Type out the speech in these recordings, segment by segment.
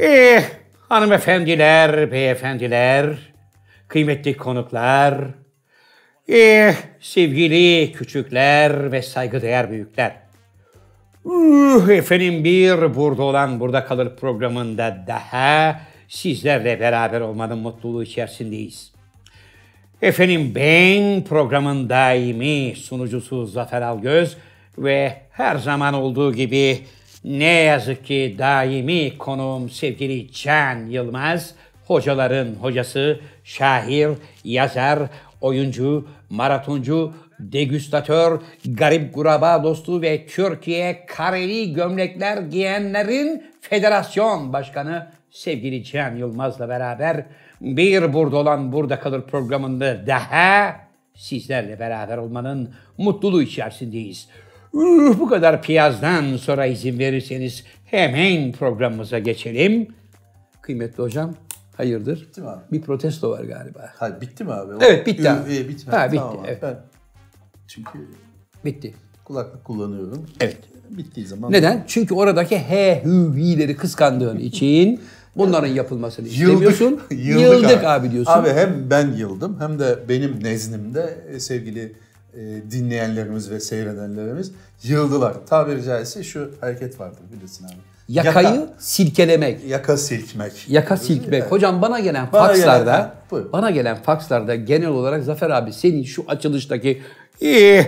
Eh, hanımefendiler, beyefendiler, kıymetli konuklar, eh, sevgili küçükler ve saygıdeğer büyükler. Uh, efendim bir burada olan burada kalır programında daha sizlerle beraber olmanın mutluluğu içerisindeyiz. Efendim ben programın daimi sunucusu Zafer Algöz ve her zaman olduğu gibi ne yazık ki daimi konuğum sevgili Can Yılmaz, hocaların hocası, şair, yazar, oyuncu, maratoncu, degüstatör, garip kuraba dostu ve Türkiye Kareli Gömlekler Giyenlerin Federasyon Başkanı sevgili Can Yılmaz'la beraber bir burada olan burada kalır programında daha sizlerle beraber olmanın mutluluğu içerisindeyiz. Uh, bu kadar piyazdan sonra izin verirseniz hemen programımıza geçelim. Kıymetli hocam, hayırdır? Bitti mi abi? Bir protesto var galiba. Hayır bitti mi abi? O- Evet, bitti Ü- abi. e, bitti. Ha, bitti, Tamam abi. evet. Ben çünkü Bitti. kulaklık kullanıyorum. Evet. Bittiği zaman Neden? Çünkü oradaki he, hü, hi'leri kıskandığın için bunların yapılmasını istemiyorsun. Yıldık, abi. diyorsun. Abi hem ben yıldım hem de benim nezdimde e, sevgili e, dinleyenlerimiz ve seyredenlerimiz yıldılar. Tabiri caizse şu hareket vardır bilirsin abi. Yakayı Yaka, silkelemek. yaka silkmek. Yaka silkmek. Evet. Hocam bana gelen Bana fakslarda, gelen- buyur. bana gelen fakslarda genel olarak Zafer abi senin şu açılıştaki üh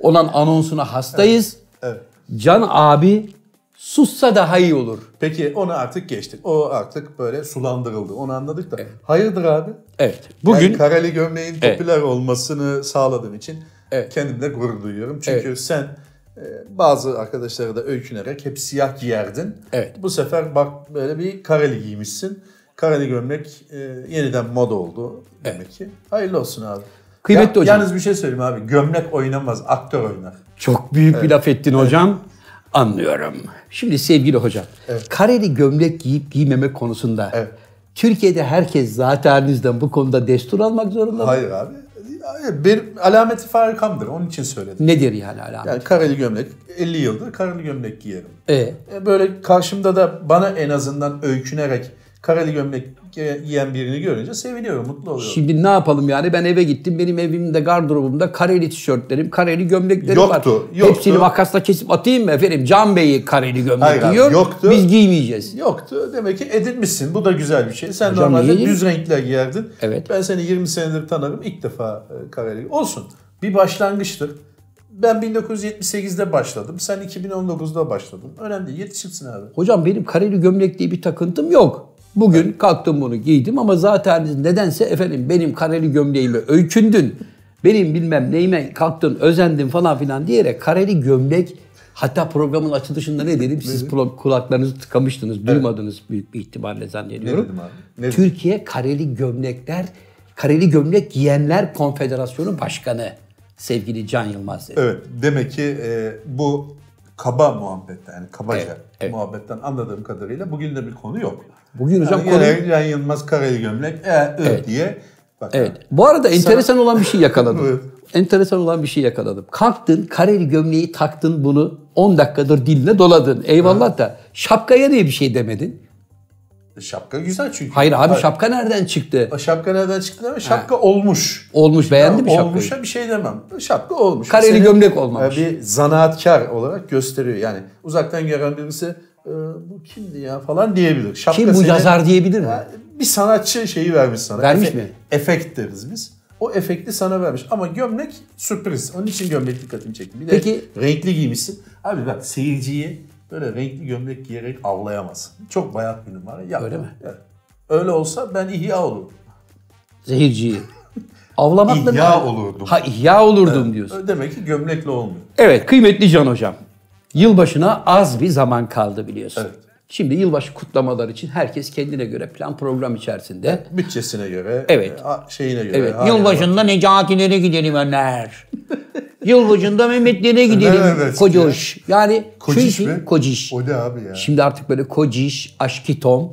olan anonsuna hastayız. Evet. Can abi sussa daha iyi olur. Peki onu artık geçtik. O artık böyle sulandırıldı. Onu anladık da. Hayırdır abi? Evet. Bugün yani kareli gömleğin Evet. popüler olmasını sağladığım için Evet. kendimle gurur duyuyorum. Çünkü sen e, bazı arkadaşlara da öykünerek hep siyah giyerdin. Evet. Bu sefer bak böyle bir kareli giymişsin. Kareli gömlek e, yeniden moda oldu demek ki. Hayırlı olsun abi. Kıymetli hocam. Yalnız bir şey söyleyeyim abi. Gömlek oynamaz, aktör oynar. Çok büyük bir laf ettin hocam. Anlıyorum. Şimdi sevgili hocam, kareli gömlek giyip giymeme konusunda Evet. Türkiye'de herkes zatenizden bu konuda destur almak zorunda mı? Hayır abi. Benim alameti farikamdır. Onun için söyledim. Nedir yani alamet? Yani kareli gömlek 50 yıldır kareli gömlek giyerim. E, E, Böyle karşımda da bana en azından öykünerek kareli gömlek giy- giyen birini görünce seviniyorum, mutlu oluyorum. Şimdi ne yapalım yani ben eve gittim benim evimde gardırobumda kareli tişörtlerim, kareli gömleklerim var. Yoktu, yoktu. Hepsini makasla kesip atayım mı efendim? Can Bey'i kareli gömlek Hayır giyiyor. yoktu. Biz giymeyeceğiz. Yoktu. Demek ki edinmişsin. Bu da güzel bir şey. Sen Hocam normalde düz renkler giyerdin. Evet. Ben seni 20 senedir tanırım. İlk defa e, kareli. Olsun. Bir başlangıçtır. Ben 1978'de başladım. Sen 2019'da başladın. Önemli değil. Yetişirsin abi. Hocam benim kareli gömlek diye bir takıntım yok. Bugün kalktım bunu giydim ama zaten nedense efendim benim kareli gömleğime öykündün. Benim bilmem neyime kalktın, özendin falan filan diyerek kareli gömlek hatta programın açılışında ne dedim? Siz pro- kulaklarınızı tıkamıştınız, duymadınız büyük bir ihtimalle zannediyorum. Ne dedim abi? Ne dedim? Türkiye Kareli Gömlekler, Kareli Gömlek Giyenler Konfederasyonu Başkanı sevgili Can Yılmaz dedi. Evet. Demek ki e, bu kaba muhabbetten yani kabaca Evet, evet. muhabbetten anladığım kadarıyla bugün de bir konu yok. Bugün hocam yani konu... Can Yılmaz kareli gömlek e, ı Evet. diye. Bak, Evet. Bu arada enteresan olan bir şey yakaladım. Evet. enteresan olan bir şey yakaladım. Kalktın, kareli gömleği taktın bunu 10 dakikadır diline doladın. Eyvallah da şapkaya niye bir şey demedin? Şapka güzel çünkü. Hayır abi şapka nereden çıktı? Şapka nereden çıktı deme. Şapka olmuş. Olmuş beğendi mi şapkayı? Olmuşa bir şey demem. Şapka olmuş. Kareli Senin, gömlek olmamış. e, Bir zanaatkar olarak gösteriyor. Yani uzaktan gören birisi e, bu kimdi ya falan diyebilir. Şapka Kim bu senin- yazar diyebilir mi? Ya, bir sanatçı şeyi vermiş sana. Vermiş mi? Efekt deriz biz. O efekti sana vermiş. Ama gömlek sürpriz. Onun için gömlek dikkatimi çekti. Bir de Peki- renkli giymişsin. Abi bak seyirciyi böyle renkli gömlek giyerek avlayamazsın. Çok bayat bir numara. Yapma. Öyle mi? Evet. Öyle olsa ben ihya olurum. Zehirciyi. Avlamakla İhya olurdum. Ha ihya olurdum diyorsun. Demek ki gömlekle olmuyor. Evet kıymetli Can Hocam. Yılbaşına az bir zaman kaldı biliyorsun. Evet. Şimdi yılbaşı kutlamalar için herkes kendine göre plan program içerisinde. Bütçesine göre, Evet. e, şeyine göre. Evet. Yılbaşında Necatilere gidelim Öner. Yılbaşında Mehmetlere gidelim. Kocoş. Yani Kociş çünkü mi? Kociş. O ne abi ya? Şimdi artık böyle Kociş, Aşkitom.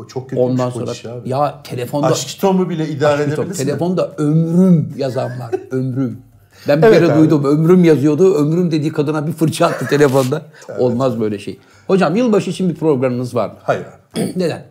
O çok kötü Ondan sonra abi. ya telefonda Aşk Tom'u bile idare Aşkitom, edebilirsin. telefonda ömrüm yazan var. ömrüm. Ben bir Evet kere abi. duydum. Ömrüm yazıyordu. Ömrüm dediği kadına bir fırça attı telefonda. Olmaz böyle şey. Hocam yılbaşı için bir programınız var mı? Hayır. Neden?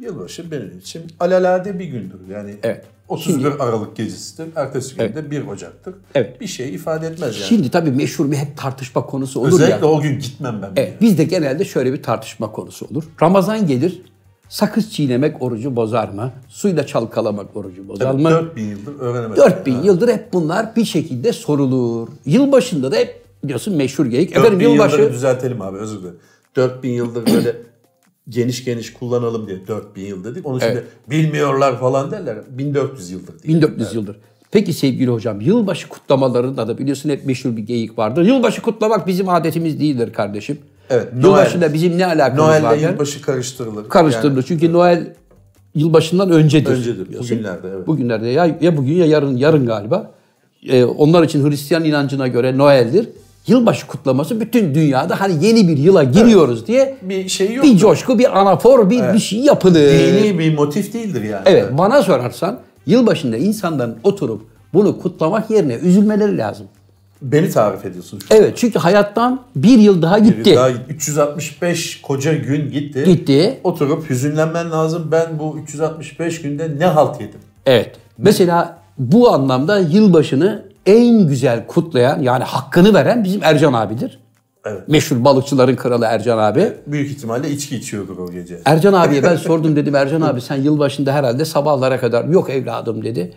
Yılbaşı benim için alelade bir gündür. Yani Evet. 31 Aralık gecesidir. Ertesi gün de 1 Ocak'tır. Evet. Bir şey ifade etmez yani. Şimdi tabii meşhur bir hep tartışma konusu olur Özellikle ya. o gün gitmem ben. Evet, bizde genelde şöyle bir tartışma konusu olur. Ramazan gelir. Sakız çiğnemek orucu bozar mı? Suyla çalkalamak orucu bozar mı? 4000 yıldır öğrenemedim. 4000 yıldır hep bunlar bir şekilde sorulur. Yılbaşında da hep biliyorsun meşhur geyik. 4000 Efendim yılbaşı yıldır düzeltelim abi özür dilerim. 4000 yıldır böyle geniş geniş kullanalım diye 4000 yıl dedik. Onu şimdi bilmiyorlar falan derler. 1400 yıldır diye. 1400 yıldır. Peki sevgili hocam yılbaşı kutlamalarında da biliyorsun hep meşhur bir geyik vardır. Yılbaşı kutlamak bizim adetimiz değildir kardeşim. Evet, Noel. Yılbaşında bizim ne alakamız var? Noel'le der? yılbaşı karıştırılır. Karıştırılır. Çünkü Noel yılbaşından öncedir. Öncedir, biliyorsun. bugünlerde, evet. Bugünlerde ya, ya bugün ya yarın yarın galiba. Ee, onlar için Hristiyan inancına göre Noel'dir. Yılbaşı kutlaması bütün dünyada hani yeni bir yıla giriyoruz diye Bir şey yok. bir coşku, bir anafor, bir bir şey yapılır. Dini bir motif değildir yani. Evet, bana sorarsan yılbaşında insanların oturup bunu kutlamak yerine üzülmeleri lazım. Beni tarif ediyorsun şu. Evet, çünkü hayattan bir yıl daha gitti. Daha 365 koca gün gitti. Gitti. Oturup hüzünlenmen lazım. Ben bu 365 günde ne halt yedim? Evet. Mesela bu anlamda yılbaşını en güzel kutlayan yani hakkını veren bizim Ercan abidir. Evet. Meşhur balıkçıların kralı Ercan abi. Büyük ihtimalle içki içiyordur o gece. Ercan abiye ben sordum dedim Ercan abi sen yılbaşında herhalde sabahlara kadar yok evladım dedi.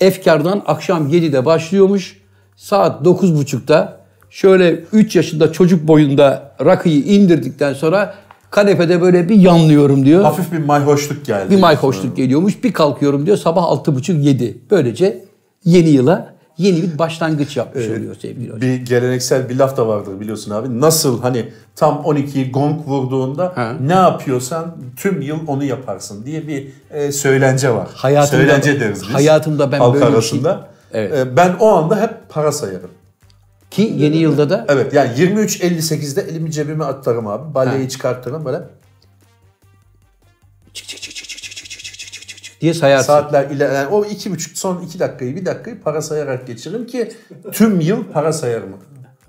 Efkardan akşam 7'de başlıyormuş. Saat 9.30'da şöyle 3 yaşında çocuk boyunda rakıyı indirdikten sonra kanepede böyle bir yanlıyorum diyor. Hafif bir mayhoşluk geldi. Bir mayhoşluk geliyormuş. Bir kalkıyorum diyor sabah 6.30-7. Böylece yeni yıla yeni bir başlangıç yapmış oluyor sevgili hocam. Bir geleneksel bir laf da vardır biliyorsun abi. Nasıl hani tam 12'yi gong vurduğunda Ha. ne yapıyorsan tüm yıl onu yaparsın diye bir e, söylence var. Hayatımda- söylence deriz biz. hayatımda ben halk böyle bir şey- arasında. Evet. E, ben o anda hep para sayarım. Ki yeni yılda da Evet yani 23.58'de elimi cebime atarım abi. Balyayı çıkartırım böyle. çık çık çık çık çık çık çık çık çık çık çık diye sayarsın. Saatler iler yani o iki buçuk son iki dakikayı bir dakikayı para sayarak geçiririm ki tüm yıl para sayarım.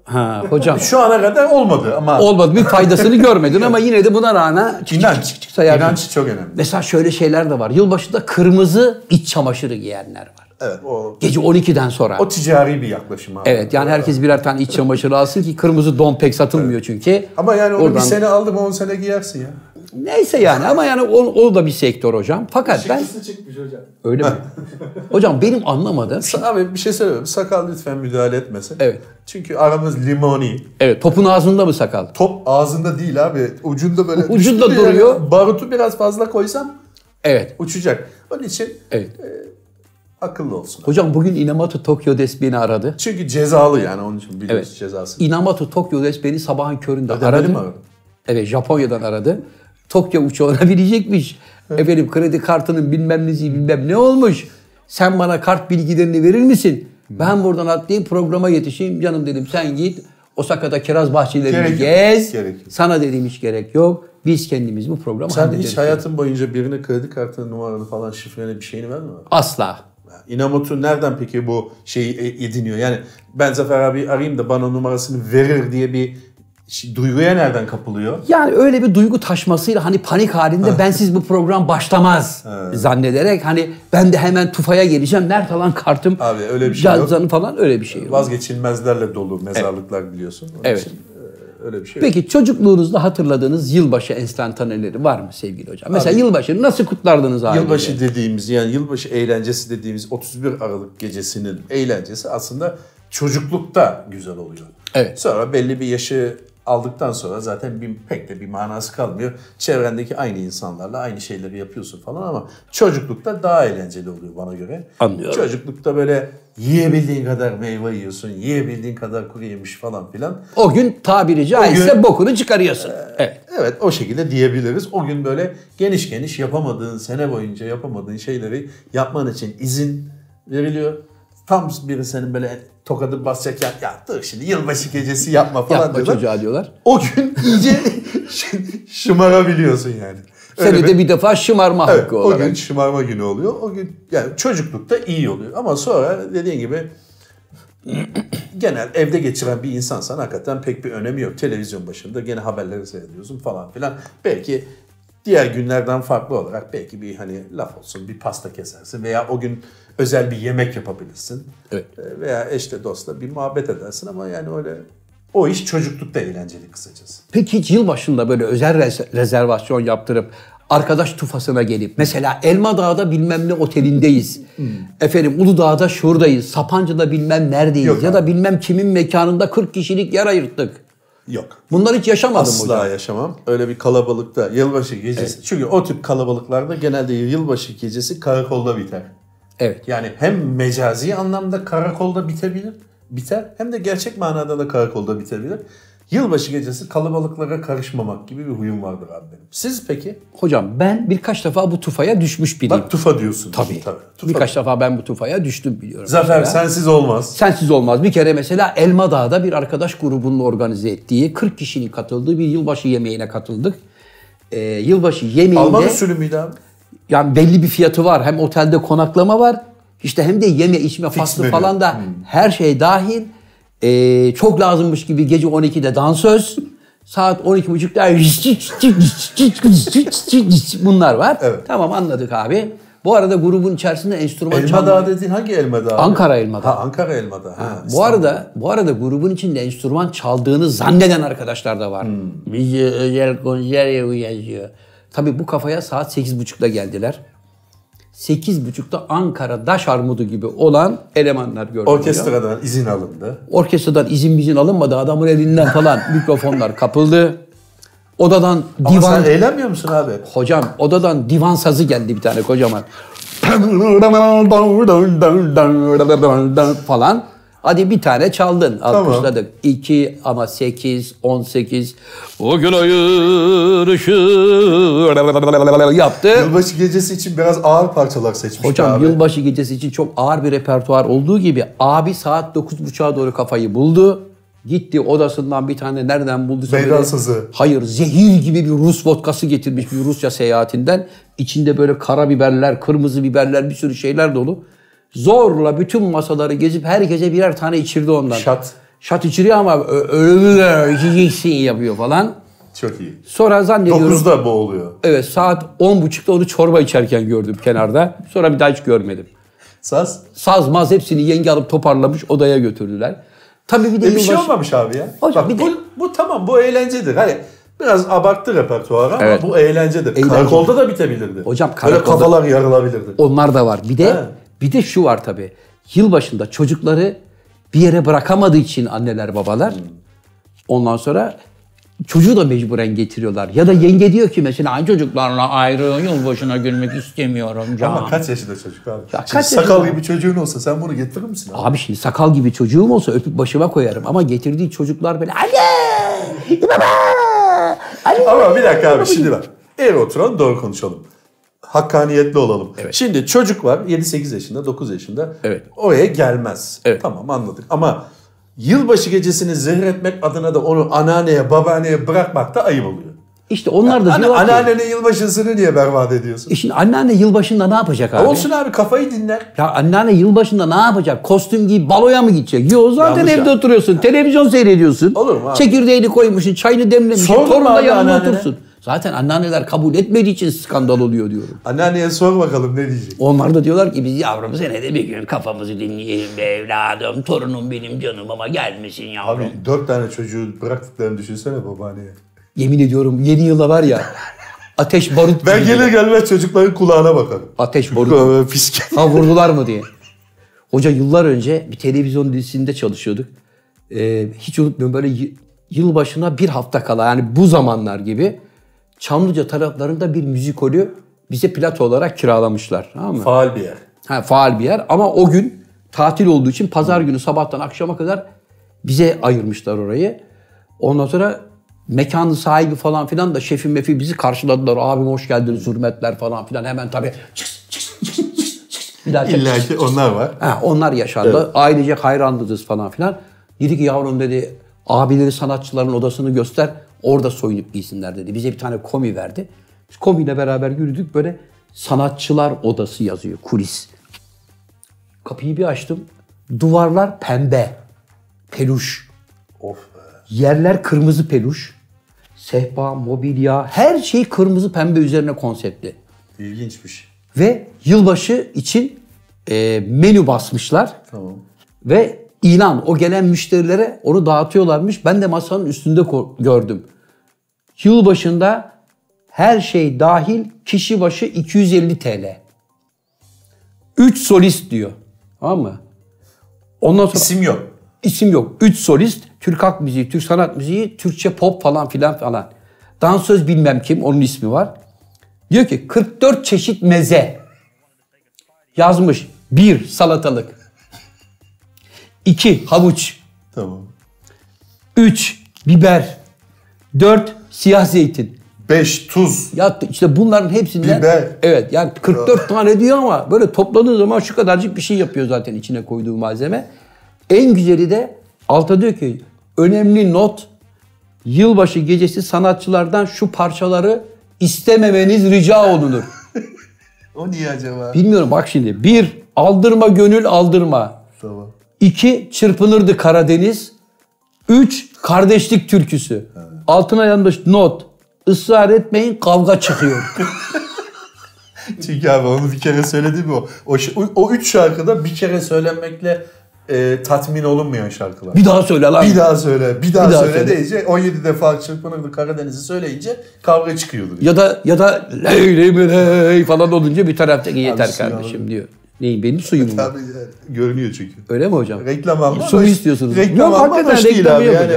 Ha hocam Şu ana kadar olmadı ama olmadı bir faydasını görmedin ama yine de buna rağmen çık çık inanç, çık çık sayarsın. inanç çok önemli. Mesela şöyle şeyler de var. Yılbaşında kırmızı iç çamaşırı giyenler var. Evet o Gece 12'den sonra. o ticari bir yaklaşım abi. Evet yani herkes birer tane iç çamaşırı alsın ki kırmızı don pek satılmıyor çünkü. Ama yani onu Oradan- bir sene aldım 10 sene giyersin ya. Neyse yani ama yani o, o da bir sektör hocam. Fakat ben Çıktısı çıkmış hocam. öyle mi? hocam benim anlamadığım Abi bir şey söyleyeyim. Sakal lütfen müdahale etmesin. Evet. Çünkü aramız limoni. evet topun ağzında mı sakal? Top ağzında değil abi. Ucunda böyle. Ucunda duruyor. Barutu biraz fazla koysam Evet. uçacak. Onun için Evet. Akıllı olsun. Hocam bugün Inamoto Tokyo Des beni aradı. Çünkü cezalı yani onun için biliyorsun Evet. cezası. Inamoto Tokyo Des beni sabahın köründe Ödemeli aradı. mi aradı? Evet Japonya'dan aradı. Tokyo uçağına binecekmiş. Efendim kredi kartının bilmem nesi bilmem ne olmuş. Sen bana kart bilgilerini verir misin? Ben buradan atlayayım programa yetişeyim. Canım dedim sen git. Osaka'da kiraz bahçelerini Gerek gez. Gerek. Sana dediğim hiç gerek yok. Biz kendimiz bu programı Sen hiç hayatın boyunca birine kredi kartının numaranı falan şifreni bir şeyini vermedin mi? Asla. Inamoto nereden peki bu şeyi e- ediniyor? Yani ben Zafer abi arayayım da bana numarasını verir diye bir şey- duyguya nereden kapılıyor? Yani öyle bir duygu taşmasıyla hani panik halinde bensiz bu program başlamaz zannederek hani ben de hemen tufaya geleceğim. Nerede lan kartım? Abi öyle bir şey yok. Falan öyle bir şey yok. Vazgeçilmezlerle dolu mezarlıklar biliyorsun. Onun Evet. için, öyle bir şey yok. Peki çocukluğunuzda hatırladığınız yılbaşı enstantaneleri var mı sevgili hocam? Mesela yılbaşını nasıl kutlardınız ailece? Yılbaşı dediğimiz yani yılbaşı eğlencesi dediğimiz 31 Aralık gecesinin eğlencesi aslında çocuklukta güzel oluyor. Evet. Sonra belli bir yaşı aldıktan sonra zaten bir, pek de bir manası kalmıyor. Çevrendeki aynı insanlarla aynı şeyleri yapıyorsun falan ama çocuklukta daha eğlenceli oluyor bana göre. Anlıyorum. Çocuklukta böyle yiyebildiğin kadar meyve yiyorsun, yiyebildiğin kadar kuru yemiş falan filan. O gün tabiri caizse gün- bokunu çıkarıyorsun. Evet. Evet o şekilde diyebiliriz. O gün böyle geniş geniş yapamadığın, sene boyunca yapamadığın şeyleri yapman için izin veriliyor. Tam biri senin böyle tokadı basacakken ya dur şimdi yılbaşı gecesi yapma falan Yapma diyorlar. çocuğa diyorlar. O gün iyice şımarabiliyorsun yani. Öyle Senede bir defa şımarma Evet, hakkı o olarak. gün şımarma günü oluyor. O gün yani çocuklukta iyi oluyor. Ama sonra dediğin gibi genel evde geçiren bir insansan hakikaten pek bir önemi yok. Televizyon başında gene haberleri seyrediyorsun falan filan. Belki diğer günlerden farklı olarak belki bir hani laf olsun bir pasta kesersin veya o gün özel bir yemek yapabilirsin. Evet. E, Veya eşle dostla bir muhabbet edersin ama yani öyle o iş çocuklukta eğlenceli kısacası. Peki hiç yılbaşında böyle özel rez- rezervasyon yaptırıp arkadaş tufasına gelip mesela Elma Dağı'da bilmem ne otelindeyiz. Efendim Uludağ'da şuradayız. Sapancı'da bilmem neredeyiz. Yok ya abi. da bilmem kimin mekanında 40 kişilik yer ayırttık. Yok. Bunlar hiç yaşamadım Asla hocam. yaşamam. Öyle bir kalabalıkta yılbaşı gecesi. Çünkü o tip kalabalıklarda genelde yılbaşı gecesi karakolda biter. Evet. Yani hem mecazi anlamda karakolda bitebilir, biter hem de gerçek manada da karakolda bitebilir. Yılbaşı gecesi kalabalıklara karışmamak gibi bir huyum vardır abi benim. Siz peki? Hocam ben birkaç defa bu tufaya düşmüş biriyim. Bak tufa diyorsun. Tabii. Tufa. Birkaç defa ben bu tufaya düştüm biliyorum. Zafer mesela. sensiz olmaz. Sensiz olmaz. Bir kere mesela Elma Dağı'da bir arkadaş grubunun organize ettiği 40 kişinin katıldığı bir yılbaşı yemeğine katıldık. Ee, yılbaşı yemeğinde Alman usulü müydü abi? Yani belli bir fiyatı var. Hem otelde konaklama var. işte hem de yeme içme faslı menü. falan da her şey dahil. Ee, çok lazımmış gibi gece 12'de dansöz. Saat 12.30'da bunlar var. Evet. Tamam anladık abi. Bu arada grubun içerisinde enstrüman Elma çalma- Dağı dediğin hangi Elma Dağı? Ankara Elma Dağı. Ha Ankara Elma Dağı. Ha, Bu arada bu arada grubun içinde enstrüman çaldığını zanneden arkadaşlar da var. Bizi özel konser yazıyor. Tabii bu kafaya saat 8.30'da geldiler. 8.30'da Ankara Daş Armudu gibi olan elemanlar gördüm. Orkestradan izin alındı. Orkestradan izin bizin alınmadı. Adamın elinden falan mikrofonlar kapıldı. Odadan Ama divan... sen eğlenmiyor musun abi? Hocam odadan divan sazı geldi bir tane kocaman. falan. Hadi bir tane çaldın. Alkışladık. 2 ama 8, 18. Bugün ayın ışığı yaptı. Yılbaşı gecesi için biraz ağır parçalar seçmiş Hocam abi. yılbaşı gecesi için çok ağır bir repertuar olduğu gibi abi saat 9.30'a doğru kafayı buldu. Gitti odasından bir tane nereden bulduysa Meydan sazı. Hayır zehir gibi bir Rus vodkası getirmiş bir Rusya seyahatinden. İçinde böyle karabiberler, kırmızı biberler bir sürü şeyler dolu. Zorla bütün masaları gezip herkese birer tane içirdi ondan. Şat. Şat içiriyor ama öyle içeceksin yapıyor falan. Çok iyi. Sonra zannediyorum... 9'da boğuluyor. Evet saat 10.30'da onu çorba içerken gördüm kenarda. Sonra bir daha hiç görmedim. Saz. Saz maz hepsini yenge alıp toparlamış odaya götürdüler. Tabii bir de E bir şey yılbaşı- olmamış abi ya. Hocam Bak bir de- bu, bu tamam bu eğlencedir. Hani biraz abarttı repertuarı ama Evet. bu eğlencedir. Eğlence. Karakolda da bitebilirdi. Hocam Böyle karakolda- kafalar yarılabilirdi. Onlar da var. Bir de He. Bir de şu var tabii. Yılbaşında çocukları bir yere bırakamadığı için anneler babalar ondan sonra çocuğu da mecburen getiriyorlar. Ya da yenge diyor ki mesela "Ay, çocuklarla ayrı yılbaşına gülmek istemiyorum canım. Ama kaç yaşında çocuk abi? Ya kaç sakal yaşında? gibi çocuğun olsa sen bunu getirir misin abi? Abi şimdi sakal gibi çocuğum olsa öpüp başıma koyarım ama getirdiği çocuklar böyle anne baba anne Ama bir dakika abi şimdi bak. Eğer oturalım doğru konuşalım. Hakkaniyetli olalım. Şimdi çocuk var 7-8 yaşında 9 yaşında. Evet. Oraya gelmez. Evet. Tamam anladık ama yılbaşı gecesini zehretmek adına da onu anneanneye babaanneye bırakmak da ayıp oluyor. İşte onlar da Anne, diyorlar ki anneannenin yılbaşısını niye berbat ediyorsun? E şimdi anneanne yılbaşında ne yapacak abi? Olsun abi kafayı dinler. Ya anneanne yılbaşında ne yapacak? Kostüm giyip baloya mı gidecek? Yok zaten Yanlış evde ya. oturuyorsun. Televizyon seyrediyorsun. Olur mu abi? Çekirdeğini koymuşsun, çayını demlemişsin. Sordun mu Torun da abi yanına anneannene? otursun. Zaten anneanneler kabul etmediği için skandal oluyor diyorum. Anneanneye sor bakalım ne diyecek. Onlar da diyorlar ki biz yavrum senede bir gün kafamızı dinleyelim be evladım. Torunum benim canım ama gelmesin yavrum. Abi dört tane çocuğu bıraktıklarını düşünsene babaanneye. Yemin ediyorum yeni yılda var ya ateş barut Ben gelir gelmez çocukların kulağına bakarım. Ateş barut. Böyle Fiske. Ha vurdular mı diye. Hoca yıllar önce bir televizyon dizisinde çalışıyorduk. Ee, hiç unutmuyorum böyle yılbaşına bir hafta kala yani bu zamanlar gibi Çamlıca taraflarında bir müzikolü bize plato olarak kiralamışlar. Tamam mı? Faal bir yer. Ha, faal bir yer ama o gün tatil olduğu için pazar günü sabahtan akşama kadar bize ayırmışlar orayı. Ondan sonra mekanın sahibi falan filan da şefim mefi bizi karşıladılar. Abim hoş geldiniz hürmetler falan filan. Hemen tabii çıks, çıks, çıks, çıks, çıks. bir daha çek. İlla ki onlar var. Ha, onlar yaşandı. Ailecek hayranlıyız falan filan. Dedi ki yavrum dedi abileri sanatçıların odasını göster. Orada soyunup giysinler dedi. Bize bir tane komi verdi. Biz komiyle beraber yürüdük böyle sanatçılar odası yazıyor kulis. Kapıyı bir açtım. Duvarlar pembe. Peluş. Of be. Yerler kırmızı peluş. Sehpa, mobilya, her şey kırmızı pembe üzerine konseptli. İlginçmiş. Ve yılbaşı için e, menü basmışlar. Tamam. Ve ilan o gelen müşterilere onu dağıtıyorlarmış. Ben de masanın üstünde ko- gördüm. Yılbaşında her şey dahil kişi başı 250 TL. 3 solist diyor. Tamam mı? Ondan sonra İsim yok. isim yok. 3 solist, Türk halk müziği, Türk sanat müziği, Türkçe pop falan filan falan. Dansöz bilmem kim, onun ismi var. Diyor ki 44 çeşit meze. Yazmış. 1 salatalık. 2 havuç. Tamam. 3 biber. 4 siyah zeytin. 5 tuz. Ya işte bunların hepsinden Biber. evet yani 44 tane diyor ama böyle topladığın zaman şu kadarcık bir şey yapıyor zaten içine koyduğu malzeme. En güzeli de altta diyor ki önemli not yılbaşı gecesi sanatçılardan şu parçaları istememeniz rica olunur. O niye acaba? Bilmiyorum bak şimdi. Bir aldırma gönül aldırma. Tamam. İki çırpınırdı Karadeniz. Üç kardeşlik türküsü. Altına yanmış not. Israr etmeyin kavga çıkıyor. Çünkü abi onu bir kere söyledim o. O, o, o üç şarkıda bir kere söylenmekle e, tatmin olunmayan şarkılar. Bir daha söyle lan. Bir daha söyle, bir daha, Bir daha söyle, söyle. deyince 17 defa çırpınırdı Karadeniz'i söyleyince kavga çıkıyordu. Ya da ya da ley ley mi ley falan olunca bir taraftaki yeter suyu kardeşim alalım. diyor. Neyin benim suyum mu? Tabii görünüyor çünkü. Öyle mi hocam? Reklam alma. Su istiyorsunuz? Reklam Yok, alma hoş değil abi yani.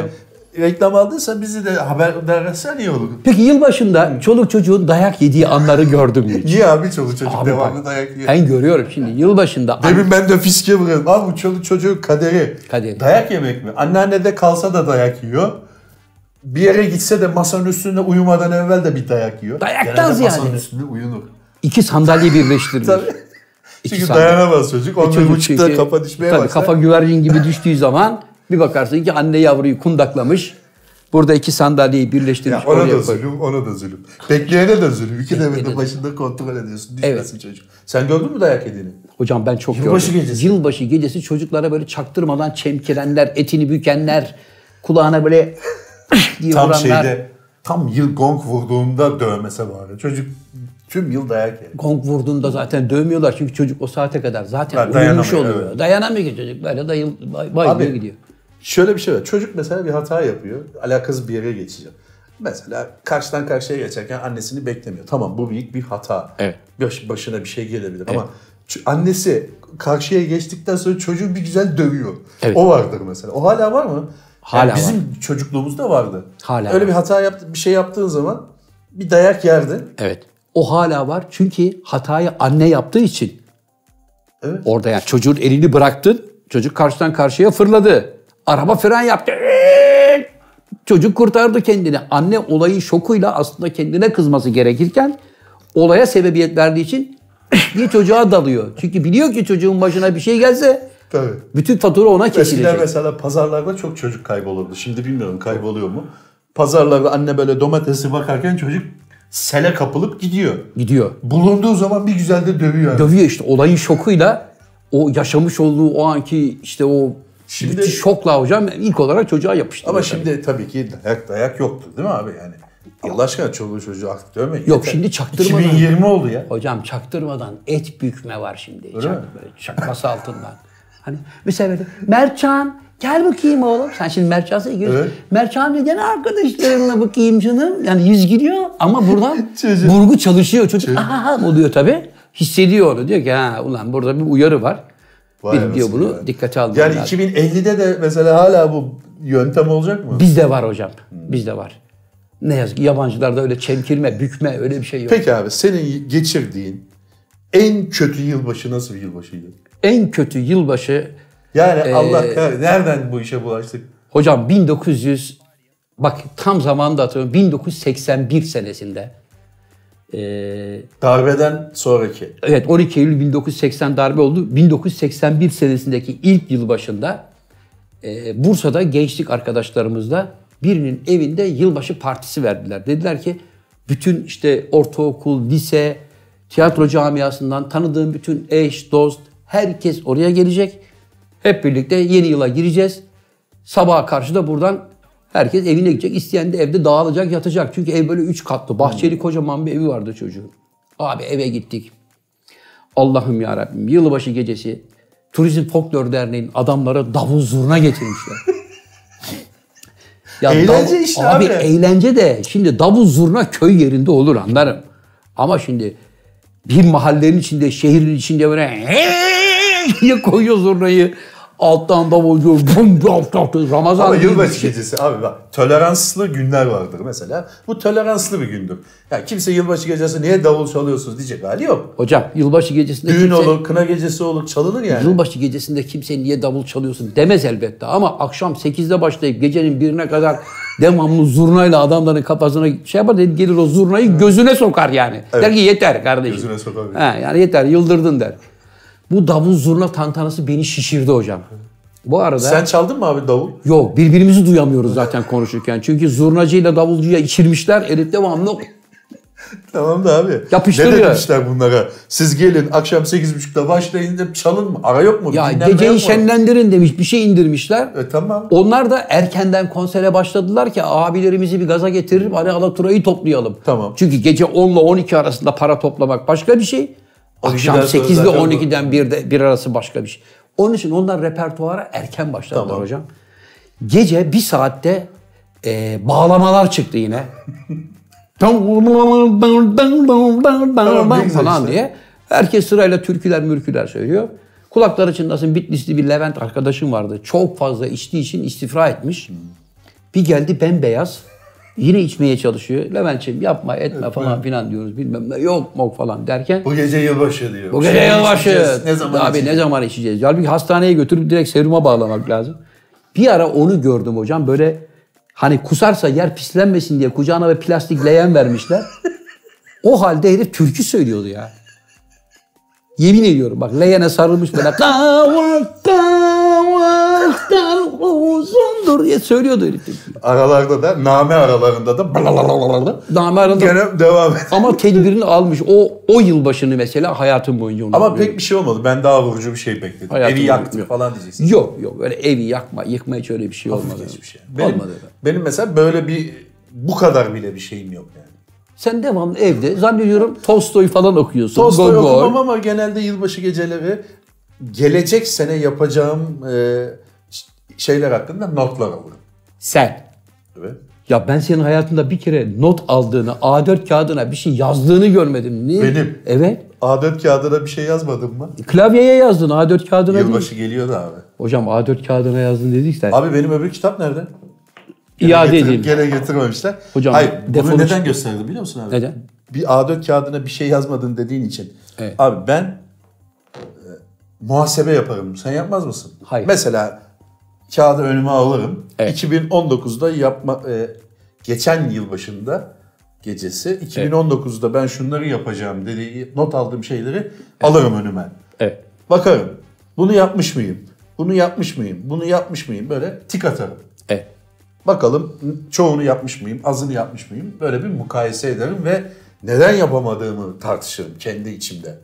Reklam aldıysa bizi de haberdar etsen iyi olur. Peki yılbaşında çoluk çocuğun dayak yediği anları gördüm mü? hiç? Niye abi çoluk çocuk Abi devamlı bak, dayak yiyor? Ben görüyorum şimdi yılbaşında Demin ben de fiske vuruyorum. Abi bu çoluk çocuğun kaderi. Kaderi. Dayak yemek mi? Anneannede kalsa da dayak yiyor. Bir yere gitse de masanın üstünde uyumadan evvel de bir dayak yiyor. Dayaktan Genelde ziyade. Masanın üstünde uyunur. iki sandalye birleştirilir. Tabii. İki Çünkü sandalye. dayanamaz çocuk. E Onun çocuk buçukta çünkü- kafa düşmeye tabii başlar. Kafa güvercin gibi düştüğü zaman bir bakarsın ki anne yavruyu kundaklamış. Burada iki sandalyeyi birleştirmiş. Ya ona da koy- zulüm, ona da zulüm. Bekleyene de zulüm. İki Bekleyene devre de. başında kontrol ediyorsun. Düşmesin Evet. çocuk. Sen gördün mü dayak yediğini? Hocam ben çok Yılbaşı gördüm. gecesi. Yılbaşı gecesi çocuklara böyle çaktırmadan çemkirenler, etini bükenler, kulağına böyle diye Tam vuranlar. şeyde, tam yıl gong vurduğunda dövmese var. Çocuk tüm yıl dayak yer. Gong vurduğunda zaten dövmüyorlar çünkü çocuk o saate kadar zaten uyumuş oluyor. evet. Dayanamıyor ki çocuk böyle dayıl, bay, bayılıyor Abi, gidiyor. Şöyle bir şey var. Çocuk mesela bir hata yapıyor. Alakasız bir yere geçecek. Mesela karşıdan karşıya geçerken annesini beklemiyor. Tamam bu büyük bir hata. Evet. Baş- başına bir şey gelebilir ama ç- annesi karşıya geçtikten sonra çocuğu bir güzel dövüyor. Evet. O vardır mesela. O hala var mı? Hala bizim çocukluğumuzda vardı. Hala Öyle var. bir hata yaptı, bir şey yaptığın zaman bir dayak yerdin. Evet. O hala var çünkü hatayı anne yaptığı için. Evet. Orada yani çocuğun elini bıraktın, çocuk karşıdan karşıya fırladı. Araba fren yaptı. Çocuk kurtardı kendini. Anne olayın şokuyla aslında kendine kızması gerekirken olaya sebebiyet verdiği için diye çocuğa dalıyor. Çünkü biliyor ki çocuğun başına bir şey gelse Tabii. bütün fatura ona Eskiden kesilecek. mesela pazarlarda çok çocuk kaybolurdu. Şimdi bilmiyorum kayboluyor mu? Pazarlarda anne böyle domatesi bakarken çocuk sele kapılıp gidiyor. Gidiyor. Bulunduğu zaman bir güzel de dövüyor. Dövüyor işte olayın şokuyla o yaşamış olduğu o anki işte o Şimdi- müthiş şokla hocam ilk olarak çocuğa yapıştırıyor. Ama tabii. şimdi tabii ki dayak dayak yoktu değil mi abi yani? Allah aşkına çoluğu çocuğu artık dövmeyin. Yok, Yeter. şimdi çaktırmadan- 2020 oldu ya. Hocam çaktırmadan et bükme var şimdi. Öyle Çak, mi? çakması altından. Hani mesela böyle Mertcan gel bakayım oğlum. Sen şimdi Mertcan'sa gidiyorsun. Evet. Mertcan gel arkadaşlarınla bakayım canım. Yani yüz gülüyor ama buradan burgu çalışıyor. Çocuk aha oluyor tabii. Hissediyor onu. Diyor ki ha ulan burada bir uyarı var. Vay diyor bunu ya. dikkate almam Yani lazım. 2050'de de mesela hala bu yöntem olacak mı? Bizde var hocam. Bizde var. Ne yazık ki yabancılarda öyle çemkirme, bükme öyle bir şey yok. Peki abi senin geçirdiğin en kötü yılbaşı nasıl bir yılbaşıydı? En kötü yılbaşı Yani Ee, Allah kahretsin nereden bu işe bulaştık? Hocam 1900 bak tam zamanında hatırlıyorum 1981 senesinde e, Darbeden sonraki. evet 12 Eylül 1980 darbe oldu. 1981 senesindeki ilk yılbaşında e, Bursa'da gençlik arkadaşlarımızla birinin evinde yılbaşı partisi verdiler. Dediler ki bütün işte ortaokul, lise, tiyatro camiasından tanıdığım bütün eş, dost herkes oraya gelecek. Hep birlikte yeni yıla gireceğiz. Sabaha karşı da buradan herkes evine gidecek. İsteyen de evde dağılacak, yatacak. Çünkü ev böyle üç katlı. Bahçeli kocaman bir evi vardı çocuğun. Abi eve gittik. Allah'ım ya Rabbim yılbaşı gecesi Turizm Folklor Derneği'nin adamları davul zurna getirmişler. ya Eğlence dav- işte abi. abi. eğlence de şimdi davul zurna köy yerinde olur anlarım. Ama şimdi bir mahallenin içinde, şehrin içinde böyle diye koyuyor zurnayı. Alttan davulcu bum bum bum Ramazan Ama yılbaşı şey. gecesi abi bak toleranslı günler vardır mesela. Bu toleranslı bir gündür. Ya kimse yılbaşı gecesi niye davul çalıyorsunuz diyecek hali yok. Hocam yılbaşı gecesinde Düğün kimse, olur, kına gecesi olur, çalınır yani. Yılbaşı gecesinde kimse niye davul çalıyorsun demez elbette. Ama akşam 8'de başlayıp gecenin birine kadar devamlı zurnayla adamların kafasına şey yapar dedi, gelir o zurnayı gözüne sokar yani. Der ki yeter kardeşim. Gözüne sokar. He, yani yeter yıldırdın der. Bu davul zurna tantanası beni şişirdi hocam. Bu arada Sen çaldın mı abi davul? yok birbirimizi duyamıyoruz zaten konuşurken. Çünkü zurnacıyla davulcuya içirmişler. Herif devamlı Tamam da abi. Yapıştırıyor. Ne demişler bunlara? Siz gelin akşam 8.30'da başlayın da çalın mı? Ara yok mu? ya Dinlenme geceyi mu? şenlendirin demiş bir şey indirmişler. E, tamam. Onlar da erkenden konsere başladılar ki abilerimizi bir gaza getirip hani Alatura'yı toplayalım. Tamam. Çünkü gece 10 ile 12 arasında para toplamak başka bir şey. Akşam 12'den sonra 8 ile zaten 12'den 1'de bir arası başka bir şey. Onun için onlar repertuara erken başladılar Tamam. hocam. Gece bir saatte e, bağlamalar çıktı yine. ne güzel falan işte. diye. Herkes sırayla türküler mürküler söylüyor. Kulakları çınlasın Bitlisli bir Levent arkadaşım vardı. Çok fazla içtiği için istifra etmiş. Bir geldi bembeyaz. Yine içmeye çalışıyor. Levent'ciğim yapma etme falan filan diyoruz bilmem ne. Yok mok falan derken. Bu gece yılbaşı diyor. Bu gece yılbaşı. Ne zaman Abi içeceğiz? ne zaman içeceğiz? Halbuki hastaneye götürüp direkt seruma bağlamak lazım. Bir ara onu gördüm hocam. Böyle hani kusarsa yer pislenmesin diye kucağına ve plastik leğen vermişler. o halde herif türkü söylüyordu ya. Yemin ediyorum bak leğene sarılmış böyle kavaktan uzundur diye söylüyordu herif. Aralarda da name aralarında da Damarında gene devam et. ama tedbirini almış. O o yılbaşını mesela hayatım boyunca Ama unutmuyorum. pek bir şey olmadı. Ben daha vurucu bir şey bekledim. Hayatımda Evi yaktık unutmuyorum. falan diyeceksin. Yok yok öyle evi yakma, yıkma hiç öyle bir şey olmadı. Hiçbir şey. Benim, Olmadı. benim mesela böyle bir bu kadar bile bir şeyim yok yani. Sen devamlı evde zannediyorum Tolstoy falan okuyorsun. Tolstoy Gogol. okumam ama genelde yılbaşı geceleri gelecek sene yapacağım e, şeyler hakkında notlar alırım. Sen. Evet. Ya ben senin hayatında bir kere not aldığını, A4 kağıdına bir şey yazdığını görmedim. Niye? Benim. Evet. A4 kağıdına bir şey yazmadın mı? Klavyeye yazdın A4 kağıdına. Yılbaşı geliyor da abi. Hocam A4 kağıdına yazdın dediysen. Abi benim öbür kitap nerede? Gene İade edeyim. Gene getirmemişler. Hocam, Hayır bunu neden gösterdi biliyor musun abi? Neden? Bir A4 kağıdına bir şey yazmadın dediğin için. Evet. Abi ben e, muhasebe yaparım. Sen yapmaz mısın? Hayır. Mesela kağıdı önüme alırım. Evet. 2019'da yapma e, geçen yıl başında gecesi 2019'da ben şunları yapacağım dediği not aldığım şeyleri alırım önüme. Evet. Bakarım. Bunu yapmış mıyım? Bunu yapmış mıyım? Bunu yapmış mıyım? Böyle tik atarım. Evet. Bakalım çoğunu yapmış mıyım, azını yapmış mıyım? Böyle bir mukayese ederim ve neden yapamadığımı tartışırım kendi içimde.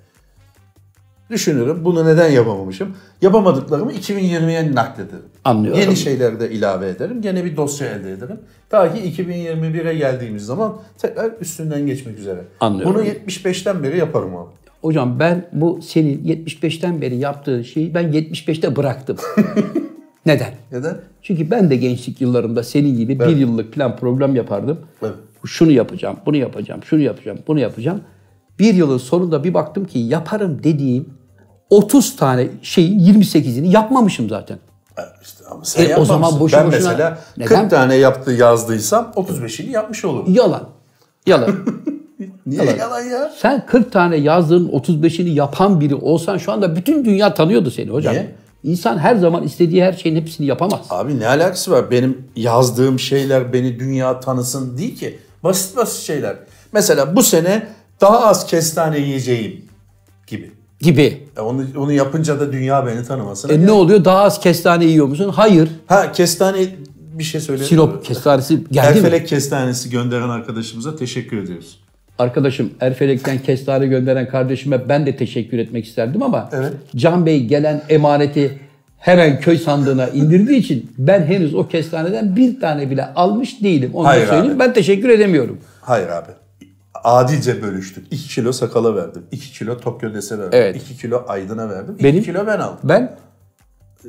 Düşünürüm bunu neden yapamamışım. Yapamadıklarımı 2020'ye naklederim. Anlıyorum. Yeni şeyler de ilave ederim. Gene bir dosya elde ederim. Ta ki 2021'e geldiğimiz zaman tekrar üstünden geçmek üzere. Anlıyorum. Bunu 75'ten beri yaparım abi. Hocam ben bu senin 75'ten beri yaptığın şeyi ben 75'te bıraktım. Neden? Neden? Çünkü ben de gençlik yıllarımda senin gibi bir yıllık plan program yapardım. Evet. Şunu yapacağım, bunu yapacağım, şunu yapacağım, bunu yapacağım. Bir yılın sonunda bir baktım ki yaparım dediğim 30 tane şeyin 28'ini yapmamışım zaten. İşte ama sen E, o zaman boşu ben boşuna- mesela Neden? 40 tane yaptı yazdıysam 35'ini yapmış olurum. Yalan. Yalan. Niye yalan ya? Sen 40 tane yazdığın 35'ini yapan biri olsan şu anda bütün dünya tanıyordu seni hocam. Niye? İnsan her zaman istediği her şeyin hepsini yapamaz. Abi ne alakası var? Benim yazdığım şeyler beni dünya tanısın değil ki. Basit basit şeyler. Mesela bu sene daha az kestane yiyeceğim gibi. Gibi. E onu, onu yapınca da dünya beni tanımasın. E ne oluyor? Daha az kestane yiyor musun? Hayır. Ha kestane bir şey söyleyeyim. Sinop kestanesi geldi mi? Erfelek kestanesi gönderen arkadaşımıza teşekkür ediyoruz. Arkadaşım Erfelek'ten kestane gönderen kardeşime ben de teşekkür etmek isterdim ama Evet. Can Bey gelen emaneti hemen köy sandığına indirdiği için ben henüz o kestaneden bir tane bile almış değilim. Onu Hayır söyleyeyim. abi. Ben teşekkür edemiyorum. Hayır abi. Adice bölüştük. 2 kilo sakala verdim. 2 kilo Tokyo Dese verdim. Evet. 2 kilo Aydın'a verdim. 2 Benim- kilo ben aldım. Ben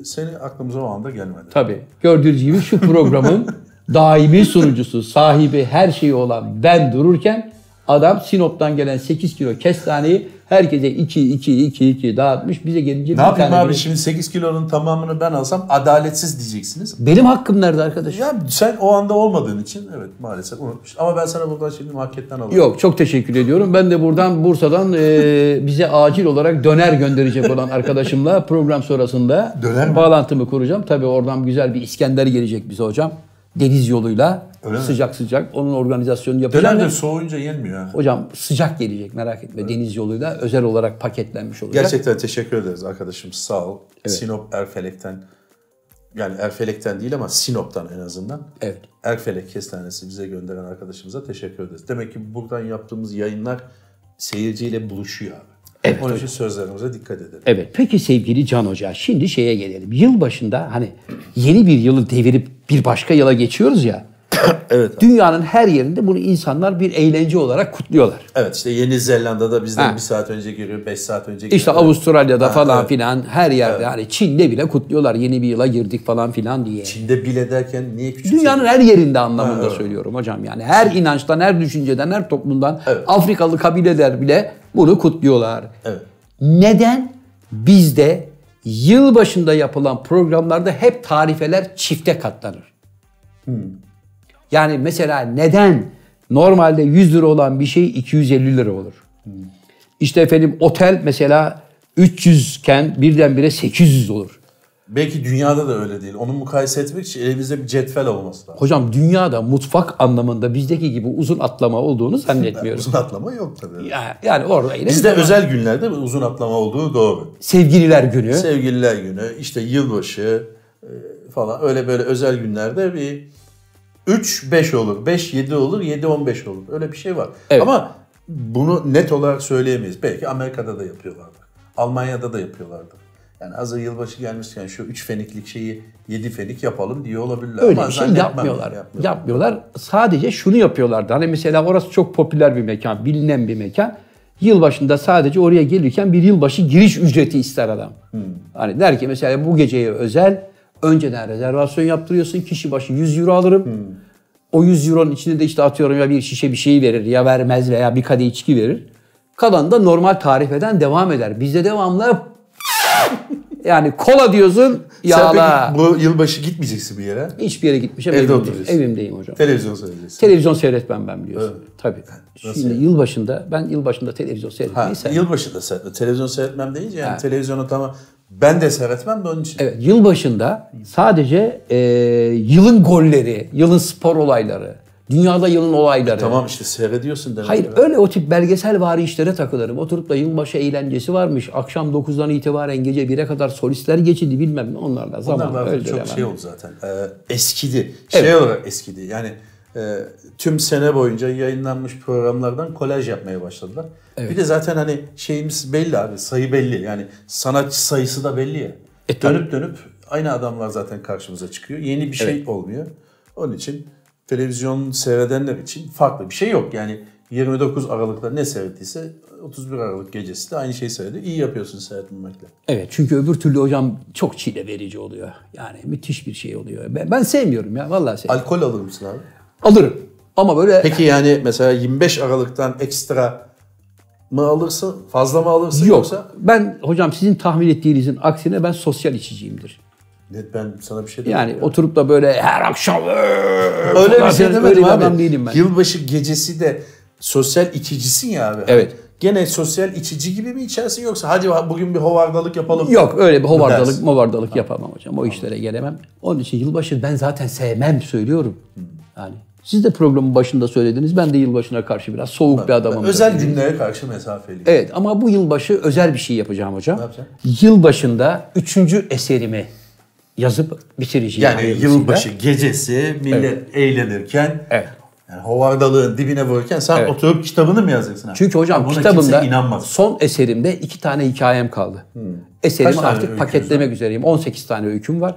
Seni aklımıza o anda gelmedi. tabii gördüğünüz gibi şu programın daimi sunucusu, sahibi her şeyi olan ben dururken adam Sinop'tan gelen 8 kilo kestaneyi herkese 2 2 2 2 dağıtmış. Bize gelince Ne bir yapayım tane abi bile- şimdi 8 kilonun tamamını ben alsam adaletsiz diyeceksiniz. Benim hakkım nerede arkadaş? Ya sen o anda olmadığın için evet maalesef unutmuş. Ama ben sana buradan şimdi marketten alırım. Yok çok teşekkür ediyorum. Ben de buradan Bursa'dan e, bize acil olarak döner gönderecek olan arkadaşımla program sonrasında Döner mi? bağlantımı kuracağım. Tabii oradan güzel bir İskender gelecek bize hocam. Deniz yoluyla Öyle mi? sıcak sıcak onun organizasyonunu yapacağım. Döner ve- de soğuyunca yenmiyor ha. Hocam sıcak gelecek merak etme. Deniz yoluyla özel olarak paketlenmiş olacak. Gerçekten teşekkür ederiz arkadaşım sağ ol. Sinop Erfelek'ten yani Erfelek'ten değil ama Sinop'tan en azından. Evet. Erfelek kestanesi bize gönderen arkadaşımıza teşekkür ederiz. Demek ki buradan yaptığımız yayınlar seyirciyle buluşuyor abi. Evet, Onun için sözlerimize dikkat edelim. Evet. Peki sevgili Can Hoca şimdi şeye gelelim. Yıl başında hani yeni bir yılı devirip bir başka yıla geçiyoruz ya. Evet. Dünyanın her yerinde bunu insanlar bir eğlence olarak kutluyorlar. Evet işte Yeni Zelanda'da bizden Ha. bir saat önce giriyor, beş saat önce giriyor. İşte Avustralya'da Ha, falan evet. filan her yerde hani Çin'de bile kutluyorlar yeni bir yıla girdik falan filan diye. Çin'de bile derken niye küçük? Dünyanın her yerinde anlamında Ha, evet. söylüyorum hocam yani. Her inançtan, her düşünceden, her toplumdan Evet. Afrikalı kabileler bile bunu kutluyorlar. Evet. Neden bizde yıl başında yapılan programlarda hep tarifeler çifte katlanır? Yani mesela neden normalde 100 lira olan bir şey 250 lira olur? İşte efendim otel mesela 300 iken birdenbire 800 olur. Belki dünyada da öyle değil. Onu mukayese etmek için elimizde bir cetvel olması lazım. Hocam dünyada mutfak anlamında bizdeki gibi uzun atlama olduğunu zannetmiyorum. Uzun atlama yok tabii. Ya- yani orada yine Bizde özel günlerde uzun atlama olduğu doğru. sevgililer günü. Sevgililer günü, işte yılbaşı e, falan öyle böyle özel günlerde bir 3-5 olur, 5-7 olur, 7-15 olur. Öyle bir şey var. Evet. Ama bunu net olarak söyleyemeyiz. Belki Amerika'da da yapıyorlardır. Almanya'da da yapıyorlardır. Yani hazır yılbaşı gelmişken şu 3 feniklik şeyi 7 fenik yapalım diye olabilirler. Öyle Ama bir şey yapmıyorlar. yapmıyorlar. Yapmıyorlar. Sadece şunu yapıyorlardı. Hani mesela orası çok popüler bir mekan, bilinen bir mekan. Yılbaşında sadece oraya gelirken bir yılbaşı giriş ücreti ister adam. Hmm. Hani der ki mesela bu geceye özel önceden rezervasyon yaptırıyorsun. Kişi başı 100 euro alırım. Hmm. O 100 euronun içinde de işte atıyorum ya bir şişe bir şey verir ya vermez veya bir kadeh içki verir. Kalan da normal tarifeden devam eder. Bizde devamlı yani kola diyorsun Sen yağla. peki bu yılbaşı gitmeyeceksin bir yere. Hiçbir yere gitmişim. Evde evimdeyim. oturuyorsun. Evimdeyim hocam. Televizyon seyredeceksin. Televizyon seyretmem ben biliyorsun. Tabii. Nasıl Şimdi yani? yılbaşında ben yılbaşında televizyon Ha, seyretmeyi sevmem. yılbaşı da seyretme. Televizyon seyretmem deyince yani Ha. televizyonu tamam. Ben de seyretmem de onun için. Evet, yılbaşında sadece e, yılın golleri, yılın spor olayları, dünyada yılın olayları. Tamam işte seyrediyorsun demek. Hayır ki. öyle o tip belgesel vari işlere takılırım. Oturup da yılbaşı eğlencesi varmış. Akşam 9'dan itibaren gece 1'e kadar solistler geçildi bilmem ne onlarla zaman Onlar artık çok şey oldu zaten. Ee, eskidi. Şey Evet. olarak eskidi. Yani e, tüm sene boyunca yayınlanmış programlardan kolaj yapmaya başladılar. Bir de zaten hani şeyimiz belli abi. Sayı belli. Yani sanatçı sayısı da belli ya. E, dönüp dönüp aynı adamlar zaten karşımıza çıkıyor. Yeni bir şey olmuyor. Onun için televizyon seyredenler için farklı bir şey yok. Yani 29 Aralık'ta ne seyrettiyse 31 Aralık gecesi de aynı şeyi seyrediyor. İyi yapıyorsun seyretmemekle. Evet çünkü öbür türlü hocam çok çile verici oluyor. Yani müthiş bir şey oluyor. Ben, ben sevmiyorum ya vallahi sevmiyorum. Alkol alır mısın abi? Alırım. Ama böyle Peki yani mesela 25 Aralık'tan ekstra mı alırsın? Fazla mı alırsın yok. yoksa? Ben hocam sizin tahmin ettiğinizin aksine ben sosyal içiciyimdir. Ben sana bir şey demiyorum. Yani oturup da böyle her akşam öyle bir şey demedim öyle abi. adam değilim ben. Yılbaşı gecesi de sosyal içicisin ya abi. Evet. Gene sosyal içici gibi mi içersin yoksa hadi bugün bir hovardalık yapalım. Yok öyle bir hovardalık movardalık yapamam hocam. O işlere gelemem. Onun için yılbaşı ben zaten sevmem söylüyorum. Yani siz de programın başında söylediniz. Ben de yılbaşına karşı biraz soğuk bir adamım. Özel günlere karşı mesafeliyim. Evet ama bu yılbaşı özel bir şey yapacağım hocam. Ne yapacaksın? Yılbaşında üçüncü eserimi yazıp bitireceğim. Yani hayırlısıyla. yılbaşı gecesi millet eğlenirken Evet. yani hovardalığın dibine vururken sen Evet. oturup kitabını mı yazacaksın? abi? Çünkü hocam Buna kitabımda son eserimde iki tane hikayem kaldı. eserimi tane artık paketlemek üzereyim. 18 tane öyküm var.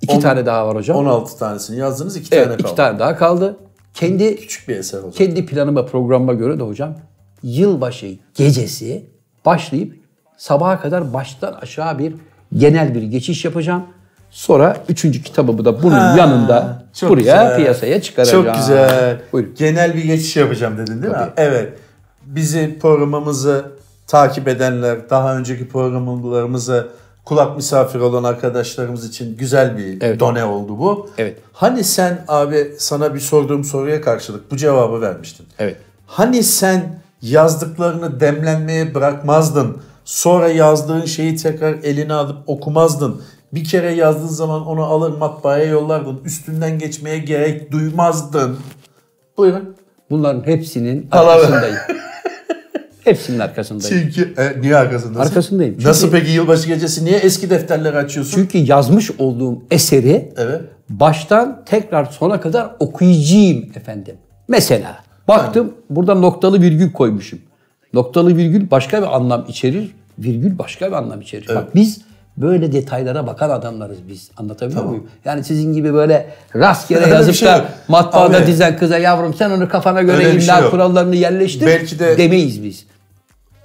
2 On- tane daha var hocam. 16 tanesini yazdınız, 2 evet, tane kaldı. iki tane daha kaldı. Kendi Küçük bir eser o zaman. kendi planıma, programıma göre de hocam yılbaşı gecesi başlayıp sabaha kadar baştan aşağı bir genel bir geçiş yapacağım. Sonra üçüncü kitabımı da bunun Ha, yanında buraya güzel. piyasaya çıkaracağım. Çok güzel. Buyurun. Genel bir geçiş yapacağım dedin değil mi? Tabii. Evet. Bizi programımızı takip edenler, daha önceki programlarımıza kulak misafiri olan arkadaşlarımız için güzel bir Evet. done oldu bu. Evet. Hani sen abi sana bir sorduğum soruya karşılık bu cevabı vermiştin. Evet. Hani sen yazdıklarını demlenmeye bırakmazdın. Sonra yazdığın şeyi tekrar eline alıp okumazdın. Bir kere yazdığın zaman onu alır matbaaya yollardın. Üstünden geçmeye gerek duymazdın. Buyurun. Bunların hepsinin arkasındayım. hepsinin arkasındayım. Çünkü e, niye arkasındasın? Arkasındayım. Çünkü- Nasıl peki yılbaşı gecesi niye eski defterleri açıyorsun? Çünkü yazmış olduğum eseri Evet. baştan tekrar sona kadar okuyacağım efendim. Mesela baktım burada noktalı virgül koymuşum. Noktalı virgül başka bir anlam içerir, virgül başka bir anlam içerir. Bak biz böyle detaylara bakan adamlarız biz. Anlatabiliyor muyum? Yani sizin gibi böyle rastgele yazıp şey da yok. matbaada Abi- dizen kıza yavrum sen onu kafana göre imla şey yok. kurallarını yerleştir Belki de- demeyiz biz.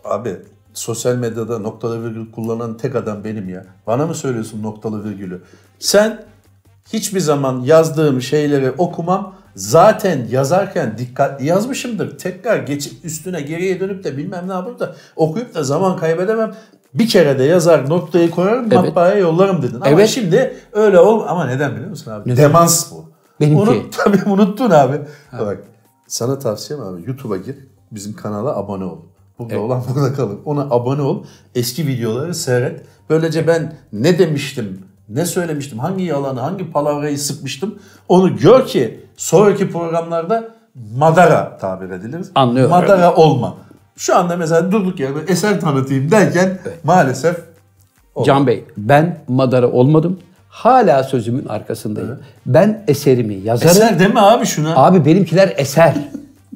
Abi sosyal medyada noktalı virgül kullanan tek adam benim ya. Bana mı söylüyorsun noktalı virgülü? Sen hiçbir zaman yazdığım şeyleri okumam. Zaten yazarken dikkatli yazmışımdır. Tekrar geçip üstüne geriye dönüp de bilmem ne yapıp da okuyup da zaman kaybedemem. Bir kere de yazar noktayı koyarım Evet. matbaaya yollarım dedin. Ama Evet. şimdi öyle ol ama neden biliyor musun abi? Demans bu. Benimki. Unut, tabii unuttun abi. Bak sana tavsiyem abi YouTube'a gir. Bizim kanala abone ol. Burada olan burada kalır. Ona abone ol. Eski videoları seyret. Böylece ben ne demiştim, ne söylemiştim, hangi yalanı, hangi palavrayı sıkmıştım onu gör ki sonraki programlarda madara tabir edilir. Anlıyorum. Madara olma. Şu anda mesela durduk yerde eser tanıtayım derken maalesef Can Bey ben madara olmadım. Hala sözümün arkasındayım. Ben eserimi yazarım. eser deme abi şuna. Abi benimkiler eser.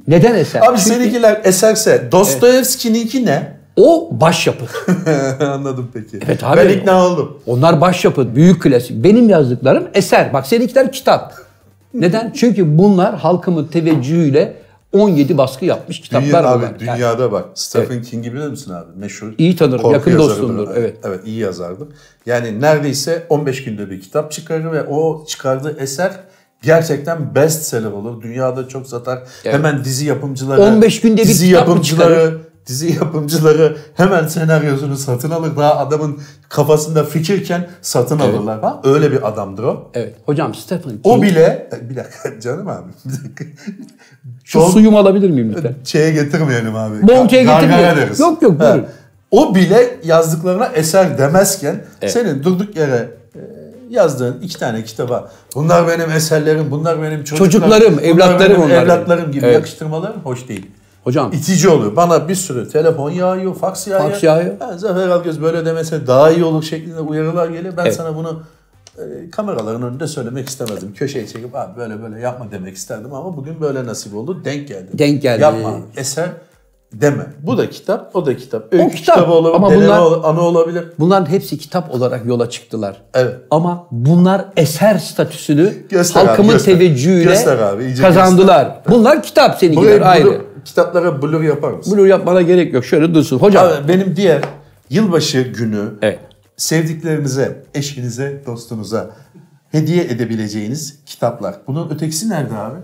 Neden eser? Abi Çünkü seninkiler eserse Dostoyevski'ninki ne? o başyapıt. Anladım peki. Evet abi. Ben ikna oldum. Onlar başyapıt, büyük klasik. Benim yazdıklarım eser. Bak seninkiler kitap. Neden? Çünkü bunlar halkımın teveccühüyle 17 baskı yapmış kitaplar Dünya, abi. Yani dünyada bak. Stephen King'i bilir misin abi? Meşhur. İyi tanırım, korku yakın dostumdur, evet. Evet iyi yazardı. Yani neredeyse 15 günde bir kitap çıkarır ve o çıkardığı eser gerçekten bestseller olur. Dünyada çok satar. Hemen dizi yapımcıları 15 günde bir dizi kitap yapımcıları dizi yapımcıları hemen senaryosunu satın alır. Daha adamın kafasında fikirken satın alırlar. Ha? Öyle bir adamdır o. evet. Hocam Stephen King. O bile bir dakika canım abi. Bir dakika. Şu Don- suyumu alabilir miyim lütfen? şeye getirmeyelim abi. Bonkeye getirmeyelim. Yok, yok, Ha. buyurun. O bile yazdıklarına eser demezken senin durduk yere e, yazdığın iki tane kitaba bunlar benim eserlerim, bunlar benim çocuklarım, Çocuklarım, bunlar evlatlarım benim evlatlarım gibi Evet. yakıştırmalarım hoş değil. Hocam İtici oluyor. Bana bir sürü telefon yağıyor, faks yağıyor. Faks yağıyor. Ha, Zafer Algöz böyle demese daha iyi olur şeklinde uyarılar geliyor. Ben Evet. sana bunu e, kameraların önünde söylemek istemezdim. Köşeye çekip abi böyle böyle yapma demek isterdim ama bugün böyle nasip oldu. Denk geldi. Denk geldi. Yapma. Eser deme. Bu da kitap, o da kitap. Öykü kitap. kitabı olabilir, Ama bunlar- ol- anı olabilir. bunların hepsi kitap olarak yola çıktılar. Evet. Ama bunlar eser statüsünü Göster abi, halkımın göster. teveccühüyle Göster abi, kazandılar. Bunlar kitap seninkiler Burayı ayrı. Kitaplara blur yapar mısın? Blur yapmana gerek yok. Şöyle dursun. Hocam. Abi, benim diğer yılbaşı günü Evet. sevdiklerinize, eşinize, dostunuza hediye edebileceğiniz kitaplar. Bunun ötekisi nerede abi?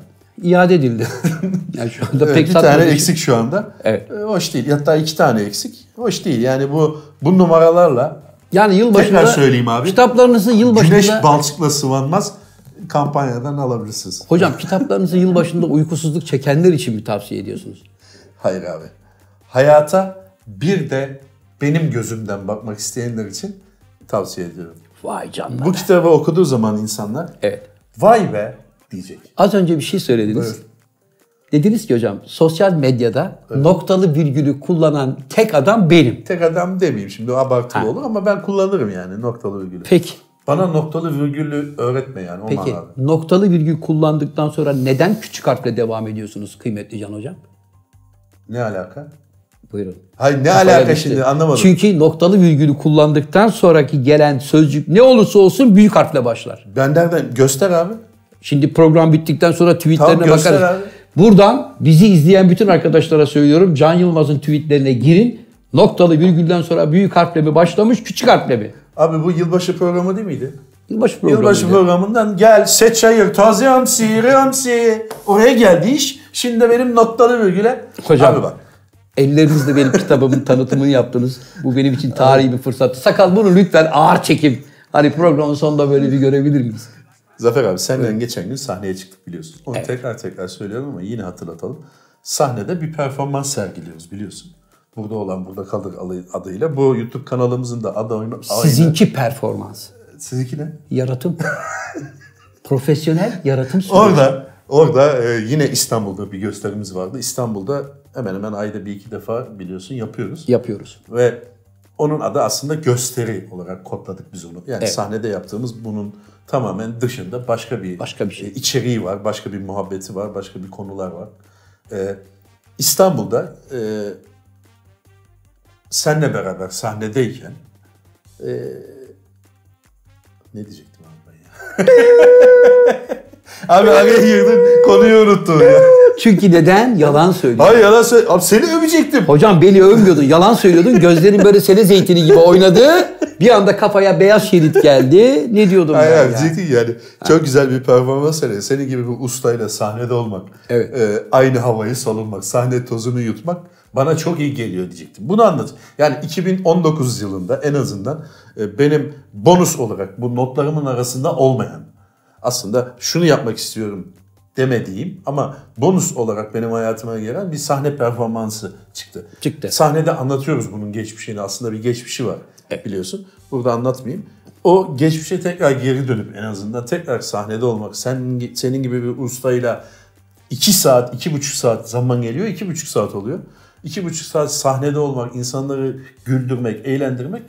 iade edildi. yani şu anda Evet, pek bir tane eksik şu anda. Evet. Ee, hoş değil. Hatta iki tane eksik. Hoş değil. Yani bu bu numaralarla Yani yılbaşında Tekrar söyleyeyim abi. kitaplarınızı yılbaşında güneş balçıkla sıvanmaz kampanyadan alabilirsiniz. Hocam kitaplarınızı yılbaşında uykusuzluk çekenler için mi tavsiye ediyorsunuz? Hayır abi. Hayata bir de benim gözümden bakmak isteyenler için tavsiye ediyorum. Vay canına. Bu kitabı okuduğu zaman insanlar Evet. vay be diyecek. Az önce bir şey söylediniz. Buyur. Dediniz ki hocam sosyal medyada noktalı virgülü kullanan tek adam benim. Tek adam demeyeyim şimdi o abartılı Ha. olur ama ben kullanırım yani noktalı virgülü. Peki. Bana noktalı virgülü öğretme yani o Peki manada. noktalı virgül kullandıktan sonra neden küçük harfle devam ediyorsunuz kıymetli Can hocam? Ne alaka? Buyurun. Hayır ne Kafaya alaka düştü. şimdi anlamadım. Çünkü noktalı virgülü kullandıktan sonraki gelen sözcük ne olursa olsun büyük harfle başlar. Ben nereden? Göster abi. Şimdi program bittikten sonra tweetlerine Tamam, bakarız. abi. Buradan bizi izleyen bütün arkadaşlara söylüyorum. Can Yılmaz'ın tweetlerine girin. Noktalı virgülden sonra büyük harfle mi başlamış, küçük harfle mi? Abi bu yılbaşı programı değil miydi? Yılbaşı programı. Yılbaşı programından gel seç çayır taze hamsi, hamsi. Oraya geldi iş. Şimdi benim noktalı virgüle. Hocam. Abi bak. Ellerinizle benim kitabımın tanıtımını yaptınız. Bu benim için tarihi bir fırsattı. Sakal bunu lütfen ağır çekim. Hani programın sonunda böyle bir görebilir miyiz? Zafer abi senden geçen gün sahneye çıktık biliyorsun. Onu tekrar tekrar söylüyorum ama yine hatırlatalım. Sahnede bir performans sergiliyoruz biliyorsun. Burada olan Burada Kaldık adıyla. Bu YouTube kanalımızın da adı aynı. Sizinki performans. Sizinki ne? Yaratım. Profesyonel yaratım süreci. Orada orada e, yine İstanbul'da bir gösterimiz vardı. İstanbul'da hemen hemen ayda bir iki defa biliyorsun yapıyoruz. yapıyoruz. Ve onun adı aslında gösteri olarak kodladık biz onu. Yani Evet. sahnede yaptığımız bunun tamamen dışında başka bir Başka bir şey. e, içeriği var, başka bir muhabbeti var, başka bir konular var. Ee, İstanbul'da e, senle beraber sahnedeyken e, ne diyecektim abi ben ya? abi araya girdin konuyu unuttun ya. Çünkü neden? Yalan söylüyor. Hayır yalan söyle. Abi seni övecektim. Hocam beni övmüyordun, yalan söylüyordun. Gözlerin böyle sele zeytini gibi oynadı. Bir anda kafaya beyaz şerit geldi. Ne diyordum Hayır ben hayır ya? diyecektim yani. Çok güzel bir performans sergiledi. Senin gibi bir ustayla sahnede olmak. Evet. e, aynı havayı salınmak. Sahne tozunu yutmak bana çok iyi geliyor diyecektim. Bunu anlat. Yani 2019 yılında en azından e, benim bonus olarak bu notlarımın arasında olmayan aslında şunu yapmak istiyorum demediğim ama bonus olarak benim hayatıma gelen bir sahne performansı çıktı. Çıktı. Sahnede anlatıyoruz bunun geçmişini. Aslında bir geçmişi var biliyorsun. Burada anlatmayayım. O geçmişe tekrar geri dönüp en azından tekrar sahnede olmak. Sen, senin gibi bir ustayla iki saat, iki buçuk saat zaman geliyor. iki buçuk saat oluyor. İki buçuk saat sahnede olmak, insanları güldürmek, eğlendirmek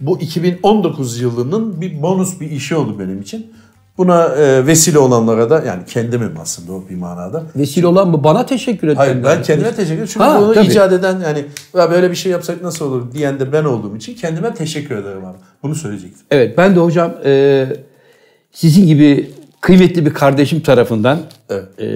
bu 2019 yılının bir bonus bir işi oldu benim için. Buna e, vesile olanlara da yani kendimim aslında o bir manada. Vesile olan bu. Bana teşekkür ederim. Hayır ben kendime teşekkür ederim. Çünkü Ha, bunu tabii. icat eden yani ya böyle bir şey yapsak nasıl olur diyen de ben olduğum için kendime teşekkür ederim abi. Bunu söyleyecektim. Evet ben de hocam e, sizin gibi kıymetli bir kardeşim tarafından Evet. e,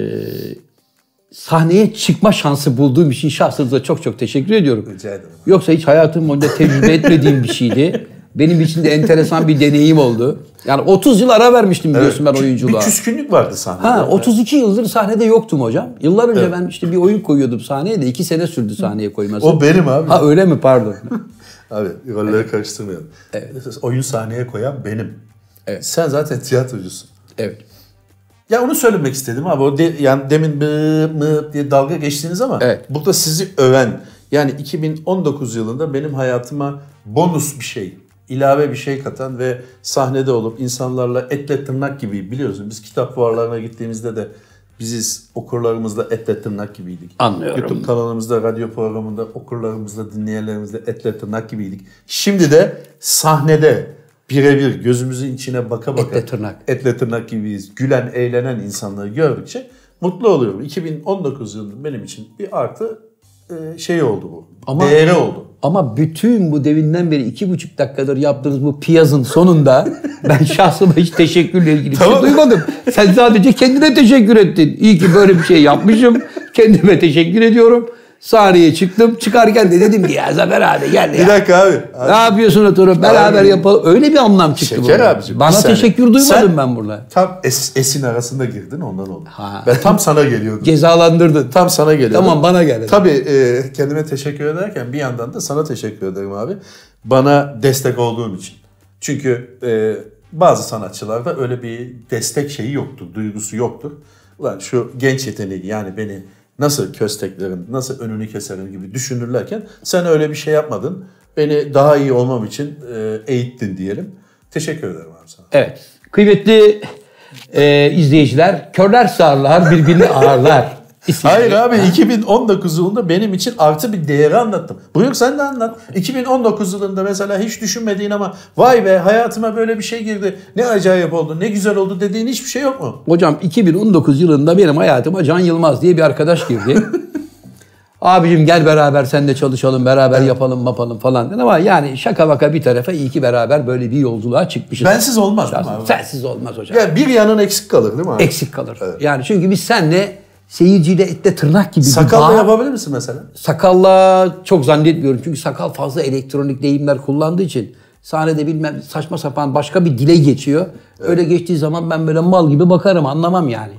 sahneye çıkma şansı bulduğum için şahsınıza çok çok teşekkür ediyorum. Rica ederim. Yoksa hiç hayatım boyunca tecrübe etmediğim bir şeydi. Benim için de enteresan bir deneyim oldu. Yani 30 yıl ara vermiştim biliyorsun ben Bir oyunculuğa. küskünlük vardı sahnede. Ha 32 yıldır sahnede yoktum hocam. Yıllar önce Evet. ben işte bir oyun koyuyordum sahneye de 2 sene sürdü sahneye koyması. O benim abi. Ha öyle mi pardon. Abi rolleri karıştırmayalım. Oyun sahneye koyan benim. Evet. Sen zaten tiyatrocusun. evet. Ya onu söylemek istedim abi. O de, yani demin bı mı diye dalga geçtiniz ama Evet. burada sizi öven yani 2019 yılında benim hayatıma bonus bir şey, ilave bir şey katan ve sahnede olup insanlarla etle tırnak gibi biliyorsun biz kitap fuarlarına gittiğimizde de biziz okurlarımızla etle tırnak gibiydik. Anlıyorum. YouTube kanalımızda, radyo programında okurlarımızla, dinleyenlerimizle etle tırnak gibiydik. Şimdi de sahnede birebir gözümüzün içine baka baka Etle tırnak. etle tırnak gibiyiz. Gülen, eğlenen insanları gördükçe mutlu oluyorum. 2019 yılında benim için bir artı şey oldu bu. Ama- Değeri oldu. Ama bütün bu devinden beri iki buçuk dakikadır yaptığınız bu piyazın sonunda ben şahsıma hiç teşekkürle ilgili bir Tamam. şey duymadım. Sen sadece kendine teşekkür ettin. İyi ki böyle bir şey yapmışım. Kendime teşekkür ediyorum. Sahneye çıktım. Çıkarken de dedim ki ya Zafer abi gel Bir ya. dakika abi. Ne yapıyorsun Oturup beraber Abi. yapalım. Öyle bir anlam çıktı Şeker burada. abicim. Bana bir teşekkür duymadım Sen ben burada. Tam es, esin arasında girdin ondan oldu. Ha. Ben tam sana geliyordum. Cezalandırdın. tam sana geliyordum. Tamam bana gel. Tabii e, kendime teşekkür ederken bir yandan da sana teşekkür ederim abi. Bana destek olduğun için. Çünkü e, bazı sanatçılarda öyle bir destek şeyi yoktur, duygusu yoktur. Ulan şu genç yeteneği yani beni nasıl kösteklerin, nasıl önünü keserim gibi düşünürlerken sen öyle bir şey yapmadın. Beni daha iyi olmam için e, eğittin diyelim. Teşekkür ederim abi sana. Evet. Kıymetli e, izleyiciler, körler sağırlar birbirini ağırlar. İsimli- Hayır abi 2019 yılında benim için artı bir değeri anlattım. Buyur sen de anlat. 2019 yılında mesela hiç düşünmediğin ama vay be hayatıma böyle bir şey girdi. Ne acayip oldu, ne güzel oldu dediğin hiçbir şey yok mu? Hocam 2019 yılında benim hayatıma Can Yılmaz diye bir arkadaş girdi. Abicim gel beraber sen de çalışalım, beraber yapalım, yapalım falan dedi ama yani şaka baka bir tarafa iyi ki beraber böyle bir yolculuğa çıkmışız. Bensiz olmaz değil mi abi? Sensiz olmaz hocam. Ya bir yanın eksik kalır değil mi abi? Eksik kalır. Yani çünkü biz senle seyirciyle ette tırnak gibi bir Sakalla bağ- yapabilir misin mesela? Sakalla çok zannetmiyorum. Çünkü sakal fazla elektronik deyimler kullandığı için sahnede bilmem saçma sapan başka bir dile geçiyor. Öyle geçtiği zaman ben böyle mal gibi bakarım anlamam yani.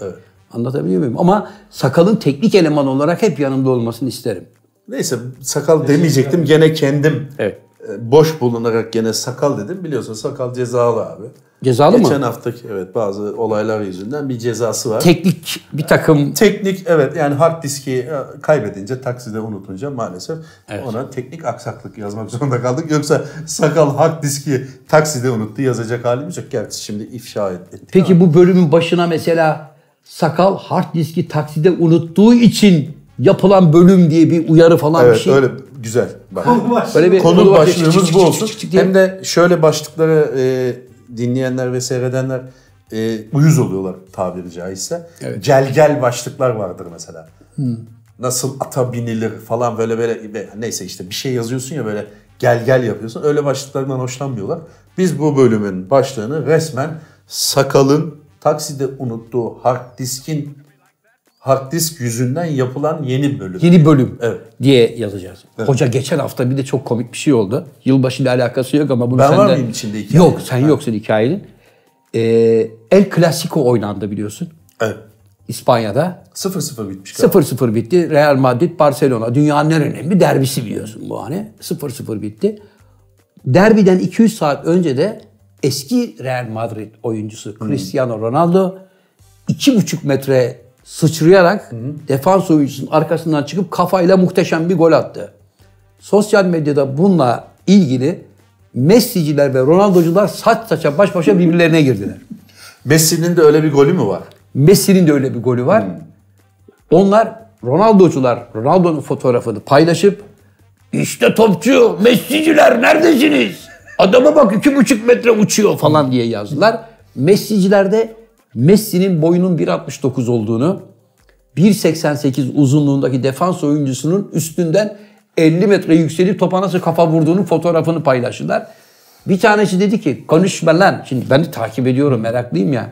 Anlatabiliyor muyum? Ama sakalın teknik eleman olarak hep yanımda olmasını isterim. Neyse sakal demeyecektim. Gene kendim Evet. Boş bulunarak gene sakal dedim. Biliyorsun sakal cezalı abi. Cezalı mı? Geçen haftaki evet bazı olaylar yüzünden bir cezası var. Teknik bir takım Teknik evet yani hard diski e, kaybedince takside unutunca maalesef ona teknik aksaklık yazmak zorunda kaldık. Yoksa sakal hard diski takside unuttu yazacak halimiz yok. Gerçi şimdi ifşa etti. Peki bu bölümün başına mesela sakal hard diski takside unuttuğu için yapılan bölüm diye bir uyarı falan bir Evet şey. öyle güzel. Bak. Böyle bir Konu başlığımız Çık, çık, bu çık, olsun. çık, çık diye. Hem de şöyle başlıkları e, dinleyenler ve seyredenler e, uyuz oluyorlar tabiri caizse. Gel gel başlıklar vardır mesela. Nasıl ata binilir falan böyle böyle neyse işte bir şey yazıyorsun ya böyle gel gel yapıyorsun. Öyle başlıklardan hoşlanmıyorlar. Biz bu bölümün başlığını resmen sakalın takside unuttuğu hard diskin hard disk yüzünden yapılan yeni bölüm. Yeni bölüm Evet. diye yazacağız. Hoca geçen hafta bir de çok komik bir şey oldu. Yılbaşıyla alakası yok ama bunu Ben sen var mıyım içinde hikayenin? Yok sen yoksun hikayenin. Ee, El Clasico oynandı biliyorsun. Evet. İspanya'da. 0-0 bitmiş galiba. 0-0 bitti. Real Madrid Barcelona. Dünyanın en önemli derbisi biliyorsun bu hani. 0-0 bitti. Derbiden 200 saat önce de eski Real Madrid oyuncusu Cristiano Ronaldo 2,5 metre sıçrayarak defans oyuncusunun arkasından çıkıp kafayla muhteşem bir gol attı. Sosyal medyada bununla ilgili Messi'ciler ve Ronaldo'cular saç saça baş başa birbirlerine girdiler. Messi'nin de öyle bir golü mü var? Messi'nin de öyle bir golü var. Onlar Ronaldo'cular Ronaldo'nun fotoğrafını paylaşıp işte topçu Messi'ciler neredesiniz? Adama bak iki buçuk metre uçuyor falan diye yazdılar. Messi'ciler de Messi'nin boyunun 1.69 olduğunu 1.88 uzunluğundaki defans oyuncusunun üstünden 50 metre yükselip topa nasıl kafa vurduğunun fotoğrafını paylaştılar. Bir tanesi dedi ki konuşma lan. Şimdi ben de takip ediyorum meraklıyım ya.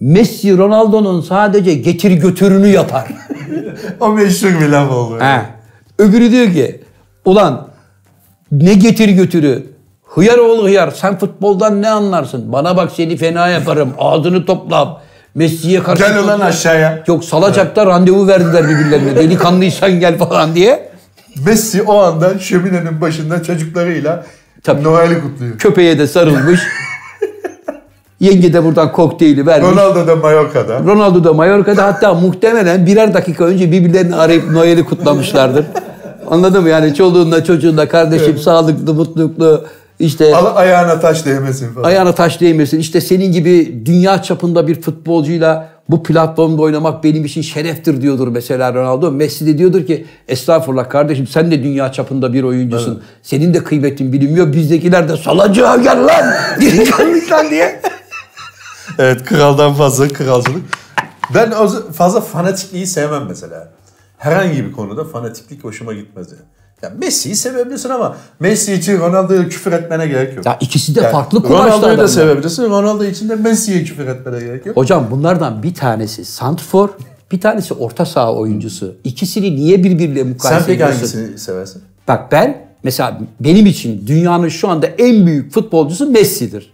Messi Ronaldo'nun sadece getir götürünü yapar. O meşhur bir laf oldu. Ha. Öbürü diyor ki ulan ne getir götürü hıyar oğlu hıyar sen futboldan ne anlarsın? Bana bak seni fena yaparım ağzını topla. Messi'ye karşı... Gel ulan aşağıya. Yok salacakta randevu verdiler birbirlerine. Delikanlıysan gel falan diye. Messi o anda şöminenin başında çocuklarıyla Tabii. Noel'i kutluyor. Köpeğe de sarılmış. Yenge de buradan kokteyli vermiş. Ronaldo da Mallorca'da. Ronaldo da Mallorca'da hatta muhtemelen birer dakika önce birbirlerini arayıp Noel'i kutlamışlardır. Anladın mı? Yani çoluğunla çocuğunla kardeşim sağlıklı, mutluluklu işte Al ayağına taş değmesin falan. ayağına taş değmesin. İşte senin gibi dünya çapında bir futbolcuyla bu platformda oynamak benim için şereftir diyordur mesela Ronaldo. Messi de diyordur ki estağfurullah kardeşim sen de dünya çapında bir oyuncusun. Senin de kıymetin bilinmiyor. Bizdekiler de salacağı gel lan. Delikanlıysan diye. Evet kraldan fazla kralcılık. Ben fazla fanatikliği sevmem mesela. Herhangi bir konuda fanatiklik hoşuma gitmez yani. Ya Messi'yi sevebilirsin ama Messi için Ronaldo'ya küfür etmene gerek yok. Ya ikisi de Yani farklı kumaşlı Ronaldo'yu da sevebilirsin. Ronaldo için de Messi'ye küfür etmene gerek yok. Hocam bunlardan bir tanesi Santfor, bir tanesi orta saha oyuncusu. İkisini niye birbiriyle mukayese Sen peki ediyorsun? hangisini seversin? Bak ben mesela benim için dünyanın şu anda en büyük futbolcusu Messi'dir.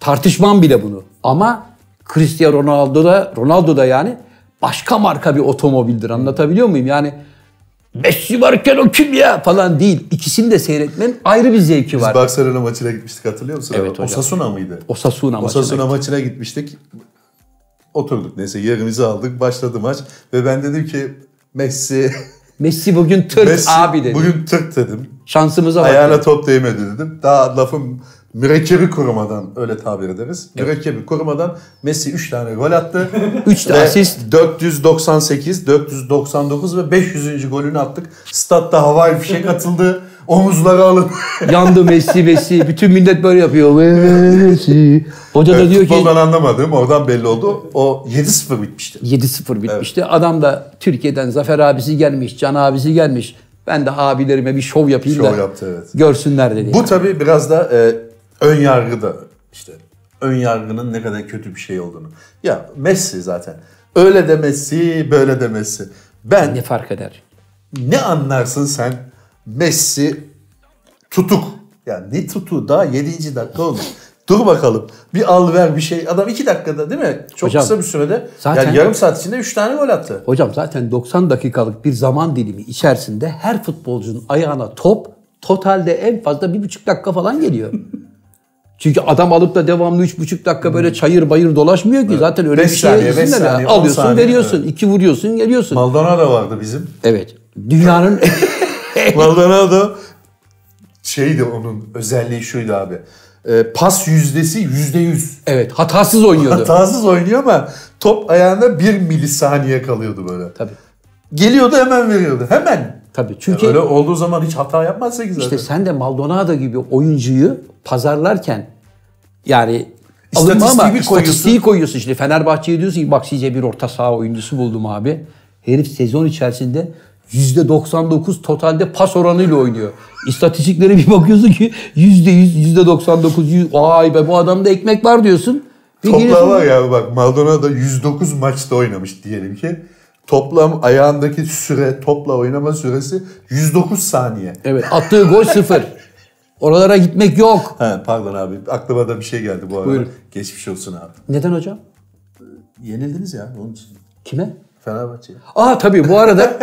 Tartışmam bile bunu. Ama Cristiano Ronaldo da Ronaldo da yani başka marka bir otomobildir. Anlatabiliyor muyum? Yani Messi varken o kim ya falan değil. İkisini de seyretmenin ayrı bir zevki var. Barcelona maçına gitmiştik hatırlıyor musun? Evet hocam. Osasuna mıydı? Osasuna maçına. Osasuna maçına gitmiştik. Oturduk neyse yerimizi aldık. Başladı maç. Ve ben dedim ki Messi... Messi bugün tırt Messi abi dedi. bugün tırt dedim. Şansımıza bak. Ayağına top değmedi dedim. Daha lafım mürekkebi kurumadan öyle tabir ederiz. Mürekkebi kurumadan Messi 3 tane gol attı. 3 de asist. 498, 499 ve 500. golünü attık. Statta havai fişek atıldı. Omuzları alın. Yandı Messi Messi. Bütün millet böyle yapıyor. Messi. Hoca da diyor ki Futboldan anlamadığım oradan belli oldu. O 7-0 bitmişti. 7-0 bitmişti. Adam da Türkiye'den Zafer abisi gelmiş, Can abisi gelmiş. Ben de abilerime bir şov yapayım da Şov yaptı, evet. görsünler dedi. Bu tabii biraz da e, ön yargı da işte ön yargının ne kadar kötü bir şey olduğunu. Ya Messi zaten. Öyle de Messi, böyle de Messi. Ben ne fark eder? ne anlarsın sen Messi tutuk. Yani ne tutuğu daha 7. dakika olmuş. Dur bakalım. Bir al ver bir şey. Adam 2 dakikada değil mi? Çok Hocam, kısa bir sürede. zaten- yani yarım saat içinde 3 tane gol attı. Hocam zaten 90 dakikalık bir zaman dilimi içerisinde her futbolcunun ayağına top totalde en fazla bir buçuk dakika falan geliyor. Çünkü adam alıp da devamlı üç buçuk dakika böyle çayır bayır dolaşmıyor ki. Zaten öyle Beş bir şeye saniye, izin saniye, Alıyorsun saniye, veriyorsun. iki vuruyorsun geliyorsun. Maldonado vardı bizim. evet. Dünyanın Maldonado şeydi onun özelliği şuydu abi. E, pas yüzdesi yüzde yüz. evet hatasız oynuyordu. Hatasız oynuyor ama top ayağında bir milisaniye kalıyordu böyle. Tabii. Geliyordu hemen veriyordu. Hemen. Tabii. Çünkü Öyle olduğu zaman hiç hata yapmazsa ki zaten. İşte sen de Maldonado gibi oyuncuyu pazarlarken yani alınma ama koyuyorsun. istatistiği koyuyorsun. Şimdi Fenerbahçe'ye diyorsun ki bak size bir orta saha oyuncusu buldum abi. Herif sezon içerisinde %99 totalde pas oranıyla oynuyor. İstatistiklere bir bakıyorsun ki %100, %99, yüz- vay be bu adamda ekmek var diyorsun. Geliyorsun- var ya bak Maldonado 109 maçta oynamış diyelim ki. Toplam ayağındaki süre, topla oynama süresi 109 saniye. Evet attığı gol sıfır. Oralara gitmek yok. Ha, pardon abi aklıma da bir şey geldi bu arada. Buyurun. Geçmiş olsun abi. Neden hocam? Yenildiniz ya onun için. Kime? Fenerbahçe'ye. Aa tabii bu arada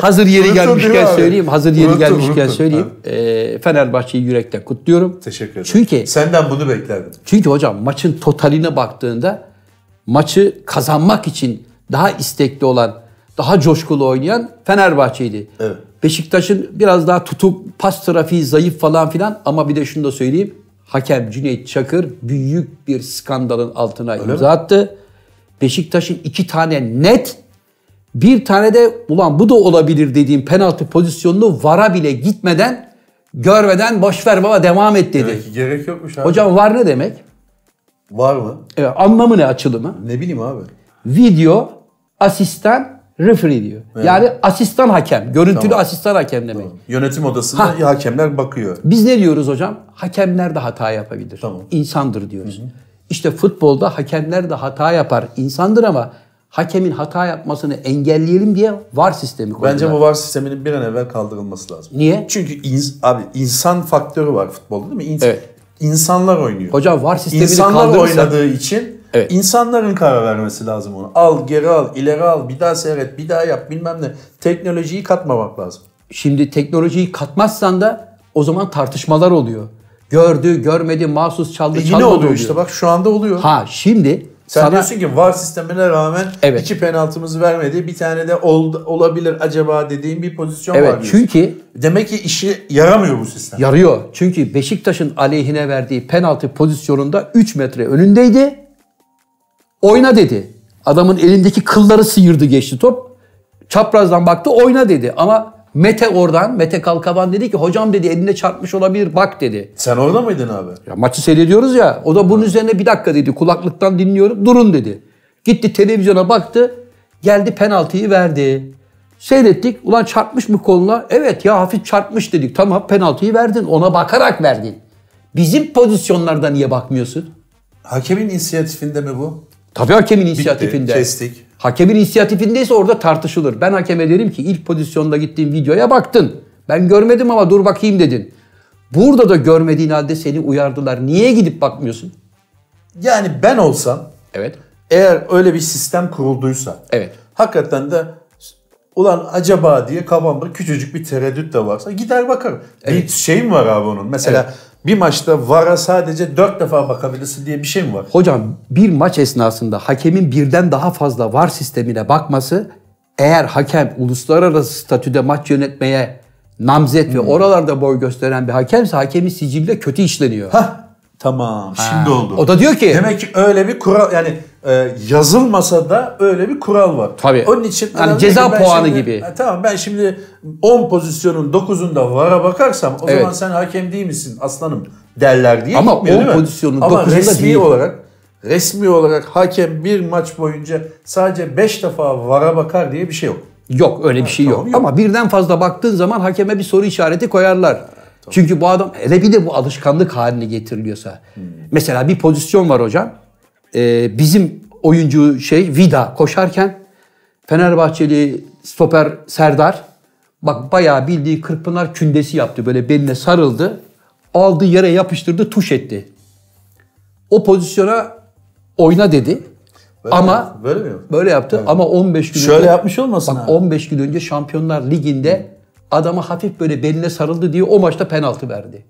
hazır yeri gelmişken söyleyeyim. Hazır yeri Unuttun, gelmişken unuttun. söyleyeyim. Ee, Fenerbahçe'yi yürekten kutluyorum. Teşekkür ederim. Çünkü Senden bunu beklerdim. çünkü hocam maçın totaline baktığında maçı kazanmak için daha istekli olan, daha coşkulu oynayan Fenerbahçe'ydi. Evet. Beşiktaş'ın biraz daha tutuk, pas trafiği zayıf falan filan ama bir de şunu da söyleyeyim. Hakem Cüneyt Çakır büyük bir skandalın altına imza attı. Beşiktaş'ın iki tane net bir tane de ulan bu da olabilir dediğim penaltı pozisyonunu vara bile gitmeden görmeden boş ver baba devam et dedi. Demek ki gerek yokmuş abi. Hocam var ne demek? Var mı? Evet, anlamı ne açılımı? Ne bileyim abi. Video asistan referee diyor. Yani asistan hakem. Görüntülü asistan hakem demek. Yönetim odasında Ha. hakemler bakıyor. Biz ne diyoruz hocam? Hakemler de hata yapabilir. Tamam. İnsandır diyoruz. İşte futbolda hakemler de hata yapar. insandır ama hakemin hata yapmasını engelleyelim diye var sistemi koydular. Bence bu VAR sisteminin bir an evvel kaldırılması lazım. Niye? Çünkü ins- abi insan faktörü var futbolda değil mi? İns- Evet. İnsanlar oynuyor. Hocam var sistemini İnsanlar kaldırırsa- oynadığı için Evet. insanların karar vermesi lazım onu. Al, geri al, ileri al, bir daha seyret, bir daha yap bilmem ne. Teknolojiyi katmamak lazım. Şimdi teknolojiyi katmazsan da o zaman tartışmalar oluyor. Gördü, görmedi, mahsus çaldı, E yine çalmadı oluyor işte bak şu anda oluyor. Ha şimdi Sen sana diyorsun ki VAR sistemine rağmen Evet. iki penaltımızı vermedi. Bir tane de ol, olabilir acaba dediğin bir pozisyon var evet diyorsun. çünkü Demek ki işi yaramıyor bu sistem. yarıyor. Çünkü Beşiktaş'ın aleyhine verdiği penaltı pozisyonunda 3 metre önündeydi. Oyna dedi. Adamın elindeki kılları sıyırdı geçti top. Çaprazdan baktı oyna dedi. Ama Mete oradan, Mete Kalkaban dedi ki hocam dedi elinde çarpmış olabilir bak dedi. Sen orada mıydın abi? Ya maçı seyrediyoruz ya. O da bunun üzerine bir dakika dedi. Kulaklıktan dinliyorum. Durun dedi. Gitti televizyona baktı. Geldi penaltıyı verdi. Seyrettik. Ulan çarpmış mı koluna? Evet ya hafif çarpmış dedik. Tamam penaltıyı verdin. Ona bakarak verdin. Bizim pozisyonlarda niye bakmıyorsun? Hakemin inisiyatifinde mi bu? Tabii hakemin inisiyatifinde. kestik. Hakemin inisiyatifindeyse orada tartışılır. Ben hakeme derim ki ilk pozisyonda gittiğin videoya baktın. Ben görmedim ama dur bakayım dedin. Burada da görmediğin halde seni uyardılar. Niye gidip bakmıyorsun? Yani ben olsam Evet. eğer öyle bir sistem kurulduysa Evet. hakikaten de ulan acaba diye kafamda küçücük bir tereddüt de varsa gider bakarım. Bir şeyim var abi onun. Mesela bir maçta VAR'a sadece dört defa bakabilirsin diye bir şey mi var? Hocam bir maç esnasında hakemin birden daha fazla var sistemine bakması eğer hakem uluslararası statüde maç yönetmeye namzet ve oralarda boy gösteren bir hakemse hakemin sicilde kötü işleniyor. Hah Tamam şimdi oldu. O da diyor ki Demek ki öyle bir kural yani e, yazılmasa da öyle bir kural var. Tabii. Onun için Yani ceza ben puanı şimdi- gibi. Ha, tamam ben şimdi 10 pozisyonun 9'unda VAR'a bakarsam o Evet. zaman sen hakem değil misin aslanım derler diye Ama gitmiyor, 10 değil mi? pozisyonun Ama 9'unda resmi değil. olarak resmi olarak hakem bir maç boyunca sadece 5 defa VAR'a bakar diye bir şey yok. Yok öyle bir şey yok. tamam, yok. Ama birden fazla baktığın zaman hakeme bir soru işareti koyarlar. Çünkü bu adam hele bir de bu alışkanlık haline getiriliyorsa. Hmm. Mesela bir pozisyon var hocam. Ee, bizim oyuncu şey Vida koşarken Fenerbahçeli stoper Serdar bak bayağı bildiği Kırkpınar kündesi yaptı. Böyle beline sarıldı. Aldı yere yapıştırdı tuş etti. O pozisyona oyna dedi. Böyle ama mi? böyle mi? böyle yaptı ama 15 gün Şöyle önce- yapmış olmasın Bak ha? 15 gün önce Şampiyonlar Ligi'nde adama hafif böyle beline sarıldı diye o maçta penaltı verdi.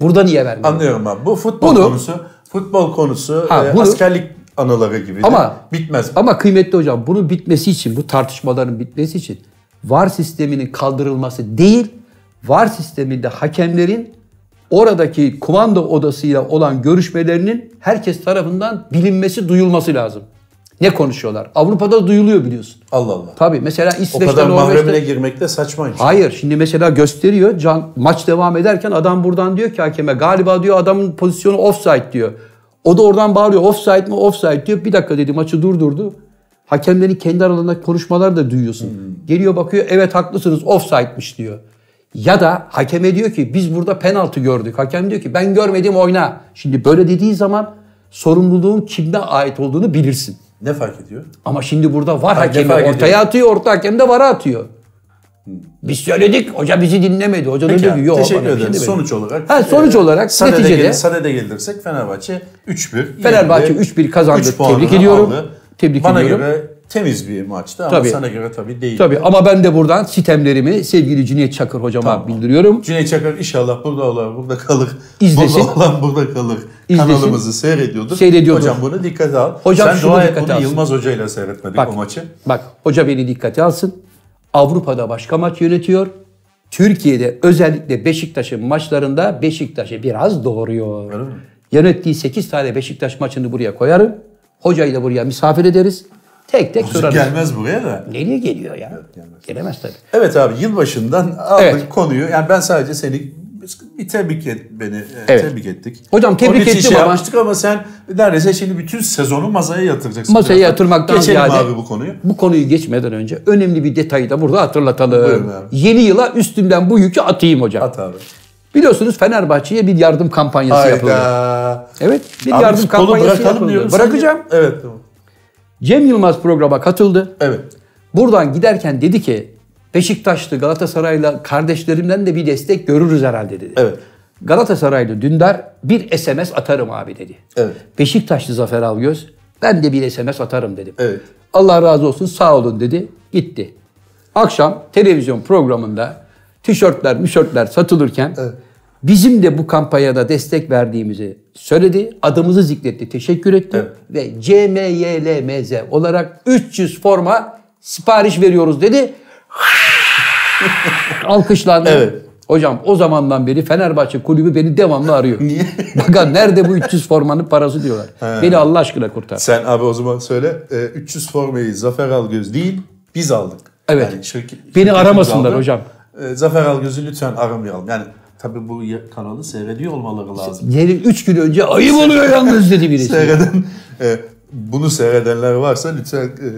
Burada niye vermedi? Anlıyorum abi. Bu futbol Bunu- konusu, futbol konusu Ha, e, bunu- askerlik anıları gibi. Ama bitmez. Ama kıymetli hocam bunun bitmesi için, bu tartışmaların bitmesi için VAR sisteminin kaldırılması değil, VAR sisteminde hakemlerin oradaki kumanda odasıyla olan görüşmelerinin herkes tarafından bilinmesi, duyulması lazım. Ne konuşuyorlar? Avrupa'da duyuluyor biliyorsun. Allah Allah. Tabii mesela O İsveç'te, kadar mahremine Norveç'te... girmek de saçmaymış. Hayır şimdi mesela gösteriyor can maç devam ederken adam buradan diyor ki hakeme galiba diyor adamın pozisyonu offside diyor. O da oradan bağırıyor offside mi offside diyor. Bir dakika dedi maçı durdurdu. Hakemlerin kendi aralarında konuşmalar da duyuyorsun. Geliyor bakıyor evet haklısınız offside'miş diyor. Ya da hakeme diyor ki biz burada penaltı gördük. Hakem diyor ki ben görmedim oyna. Şimdi böyle dediği zaman sorumluluğun kimde ait olduğunu bilirsin. Ne fark ediyor? Ama şimdi burada var ne hakemi ortaya ediyor? atıyor, orta hakem de vara atıyor. Biz söyledik, hoca bizi dinlemedi. Hoca da Peki ki abi, yok. teşekkür bana şey ederiz. demedi." Sonuç olarak. Ha, sonuç e, olarak sadede neticede- gel- sadede gelirsek Fenerbahçe 3-1. Fenerbahçe yendi. 3-1 kazandı. Üç puanını Tebrik ediyorum. aldı. Tebrik Bana ediyorum. göre temiz bir maçtı ama Tabii. sana göre tabii değil. Tabii ama ben de buradan sitemlerimi sevgili Cüneyt Çakır hocama Tamam. bildiriyorum. Cüneyt Çakır inşallah burada olur, burada kalır. İzlesin. Burada olan burada kalır. İzlesin. Kanalımızı seyrediyordur. Seyrediyordur. Hocam bunu dikkate al. Hocam Sen dua et bunu alsın. Yılmaz Hoca ile seyretmedik Bak, o maçı. bak hoca beni dikkate alsın. Avrupa'da başka maç yönetiyor. Türkiye'de özellikle Beşiktaş'ın maçlarında Beşiktaş'ı biraz doğuruyor. Öyle mi? Yönettiği 8 tane Beşiktaş maçını buraya koyarım. Hocayı da buraya misafir ederiz. Tek tek Hoca sorarız. gelmez buraya da. Nereye geliyor ya? gelmez. Gelemez tabii. Evet abi yılbaşından aldık Evet. konuyu. Yani ben sadece seni bir tebrik et beni. e, Evet. Tebrik ettik. Hocam tebrik ettim şey ama- yapmıştık ama sen neredeyse şimdi bütün sezonu masaya yatıracaksın. Masaya birazdan. yatırmaktan Geçelim ziyade abi bu konuyu. bu konuyu geçmeden önce önemli bir detayı da burada Buyurun hatırlatalım. abi. Yeni yıla üstünden bu yükü atayım hocam. At abi. Biliyorsunuz Fenerbahçe'ye bir yardım kampanyası yapıldı. Hayda. Evet, bir Abi yardım kampanyası yapıldı. Bırakacağım. Evet tamam. Cem Yılmaz programa katıldı. Evet. Buradan giderken dedi ki Beşiktaşlı Galatasaray'la kardeşlerimden de bir destek görürüz herhalde dedi. Evet. Galatasaraylı Dündar bir SMS atarım abi dedi. Evet. Beşiktaşlı Zafer Algöz ben de bir SMS atarım dedim. Evet. Allah razı olsun sağ olun dedi. Gitti. Akşam televizyon programında tişörtler, mişörtler satılırken Evet. Bizim de bu kampanyada destek verdiğimizi söyledi. Adımızı zikretti, teşekkür etti. Evet. Ve CMYLMZ olarak 300 forma sipariş veriyoruz dedi. Alkışlandı. Evet. Hocam o zamandan beri Fenerbahçe kulübü beni devamlı arıyor. Niye? Bakın nerede bu 300 formanın parası diyorlar. Beni Allah aşkına kurtar. Sen abi o zaman söyle. e, 300 formayı Zafer Algöz değil biz aldık. Evet. şirket- Beni aramasınlar aldı. hocam. E, Zafer Algöz'ü lütfen aramayalım. Yani tabii bu kanalı seyrediyor olmaları lazım. Yeni 3 gün önce ayıp oluyor yalnız dedi birisi. Seyreden, e, bunu seyredenler varsa lütfen e,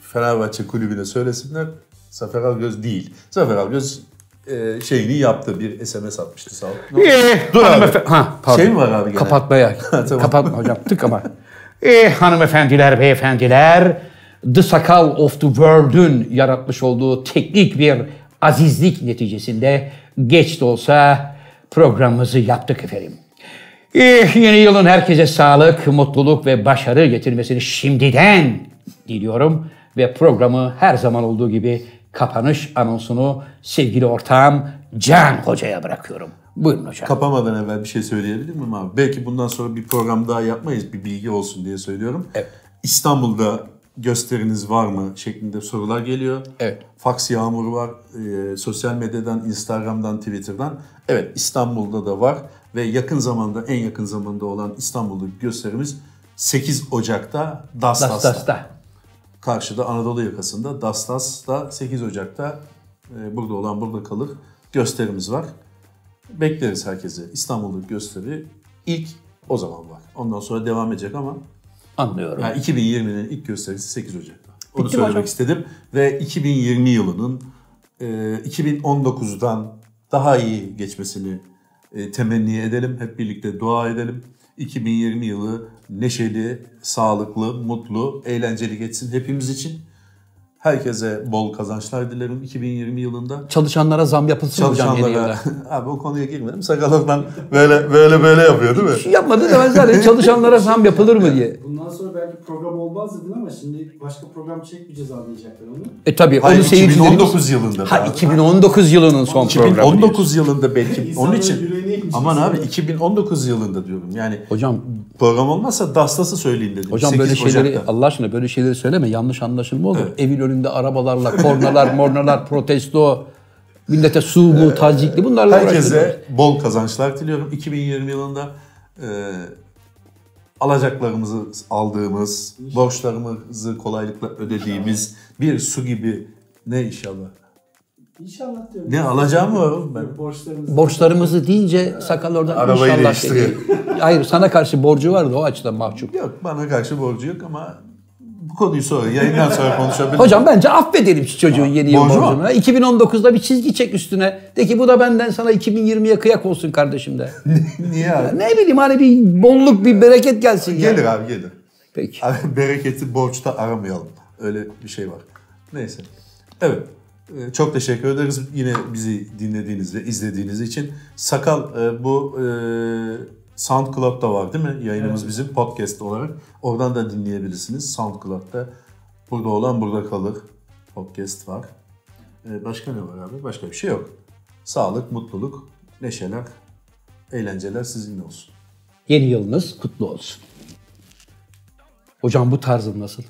Fenerbahçe kulübüne söylesinler. Zafer Algöz değil. Zafer Algöz e, şeyini yaptı. Bir SMS atmıştı sağ ol. Dur abi. Ha, pardon. Şey mi var abi gene? Kapatmaya. Tamam. Kapatma hocam. Tık ama. Eh, hanımefendiler, beyefendiler. The Sakal of the World'ün yaratmış olduğu teknik bir azizlik neticesinde geç de olsa programımızı yaptık efendim. Eh, yeni yılın herkese sağlık, mutluluk ve başarı getirmesini şimdiden diliyorum. Ve programı her zaman olduğu gibi kapanış anonsunu sevgili ortağım Can Hoca'ya bırakıyorum. Buyurun hocam. Kapamadan evvel bir şey söyleyebilir miyim abi? Belki bundan sonra bir program daha yapmayız. Bir bilgi olsun diye söylüyorum. Evet. İstanbul'da gösteriniz var mı şeklinde sorular geliyor. Evet. Fax yağmuru var. Ee, sosyal medyadan, Instagram'dan, Twitter'dan. Evet İstanbul'da da var. ve yakın zamanda en yakın zamanda olan İstanbul'daki gösterimiz 8 Ocak'ta Dastas'ta. Dastas'ta. Karşıda Anadolu yakasında Dastas'ta 8 Ocak'ta e, burada olan burada kalır gösterimiz var. Bekleriz herkese. İstanbul'daki gösteri ilk o zaman var. Ondan sonra devam edecek ama Anlıyorum. yani 2020'nin ilk gösterisi 8 Ocak'ta. Onu Bitti söylemek hocam? istedim. Ve 2020 yılının e, 2019'dan daha iyi geçmesini e, temenni edelim. Hep birlikte dua edelim. 2020 yılı neşeli, sağlıklı, mutlu, eğlenceli geçsin hepimiz için. Herkese bol kazançlar dilerim 2020 yılında. Çalışanlara zam yapılsın hocam yeni yılda. Çalışanlara, abi o konuya girmedim. Sakalından böyle böyle böyle yapıyor değil mi? Şey yapmadı da ben zaten çalışanlara zam yapılır mı diye. Bundan sonra belki program olmaz dedin ama şimdi başka program çekmeyeceğiz anlayacaklar onu. E tabii Hayır, onu seyircilerimiz... 2019 yılında. Ha daha. 2019 yılının son programı. diyorsun. 2019 yılında belki onun için. Aman abi 2019 yılında diyorum. Yani Hocam program olmazsa Dastas'ı söyleyin dedim. Hocam 8 böyle şeyleri Ocak'ta. Allah aşkına böyle şeyleri söyleme. Yanlış anlaşılma olur. Evet. Evin önünde arabalarla, kornalar, mornalar, protesto, millete su mu, tazikli bunlarla. Herkese bol kazançlar diliyorum. 2020 yılında e, alacaklarımızı aldığımız, borçlarımızı kolaylıkla ödediğimiz bir su gibi ne inşallah. İnşallah diyorum. Ne alacağım oğlum ben? Borçlarımız. Borçlarımızı deyince sakal oradan Arabayı inşallah değiştiriyor. dedi. Hayır sana karşı borcu vardı o açıdan mahcup. Yok bana karşı borcu yok ama bu konuyu sonra yayından sonra konuşabiliriz. Hocam bence affedelim şu çocuğun yeni yıl borcu mu? borcunu. 2019'da bir çizgi çek üstüne. De ki bu da benden sana 2020'ye kıyak olsun kardeşim de. Niye abi? ne bileyim hani bir bolluk bir bereket gelsin ya. Gelir abi gelir. Peki. Abi bereketi borçta aramayalım. Öyle bir şey var. Neyse. Evet. Ee, Çok teşekkür ederiz yine bizi dinlediğiniz ve izlediğiniz için. Sakal e, bu e, SoundCloud'da var değil mi? Yayınımız bizim podcast olarak. Oradan da dinleyebilirsiniz. SoundCloud'da burada olan burada kalır. Podcast var. E, Başka ne var abi? Başka bir şey yok. Sağlık, mutluluk, neşeler, eğlenceler sizinle olsun. Yeni yılınız kutlu olsun. Hocam bu tarzın nasıl?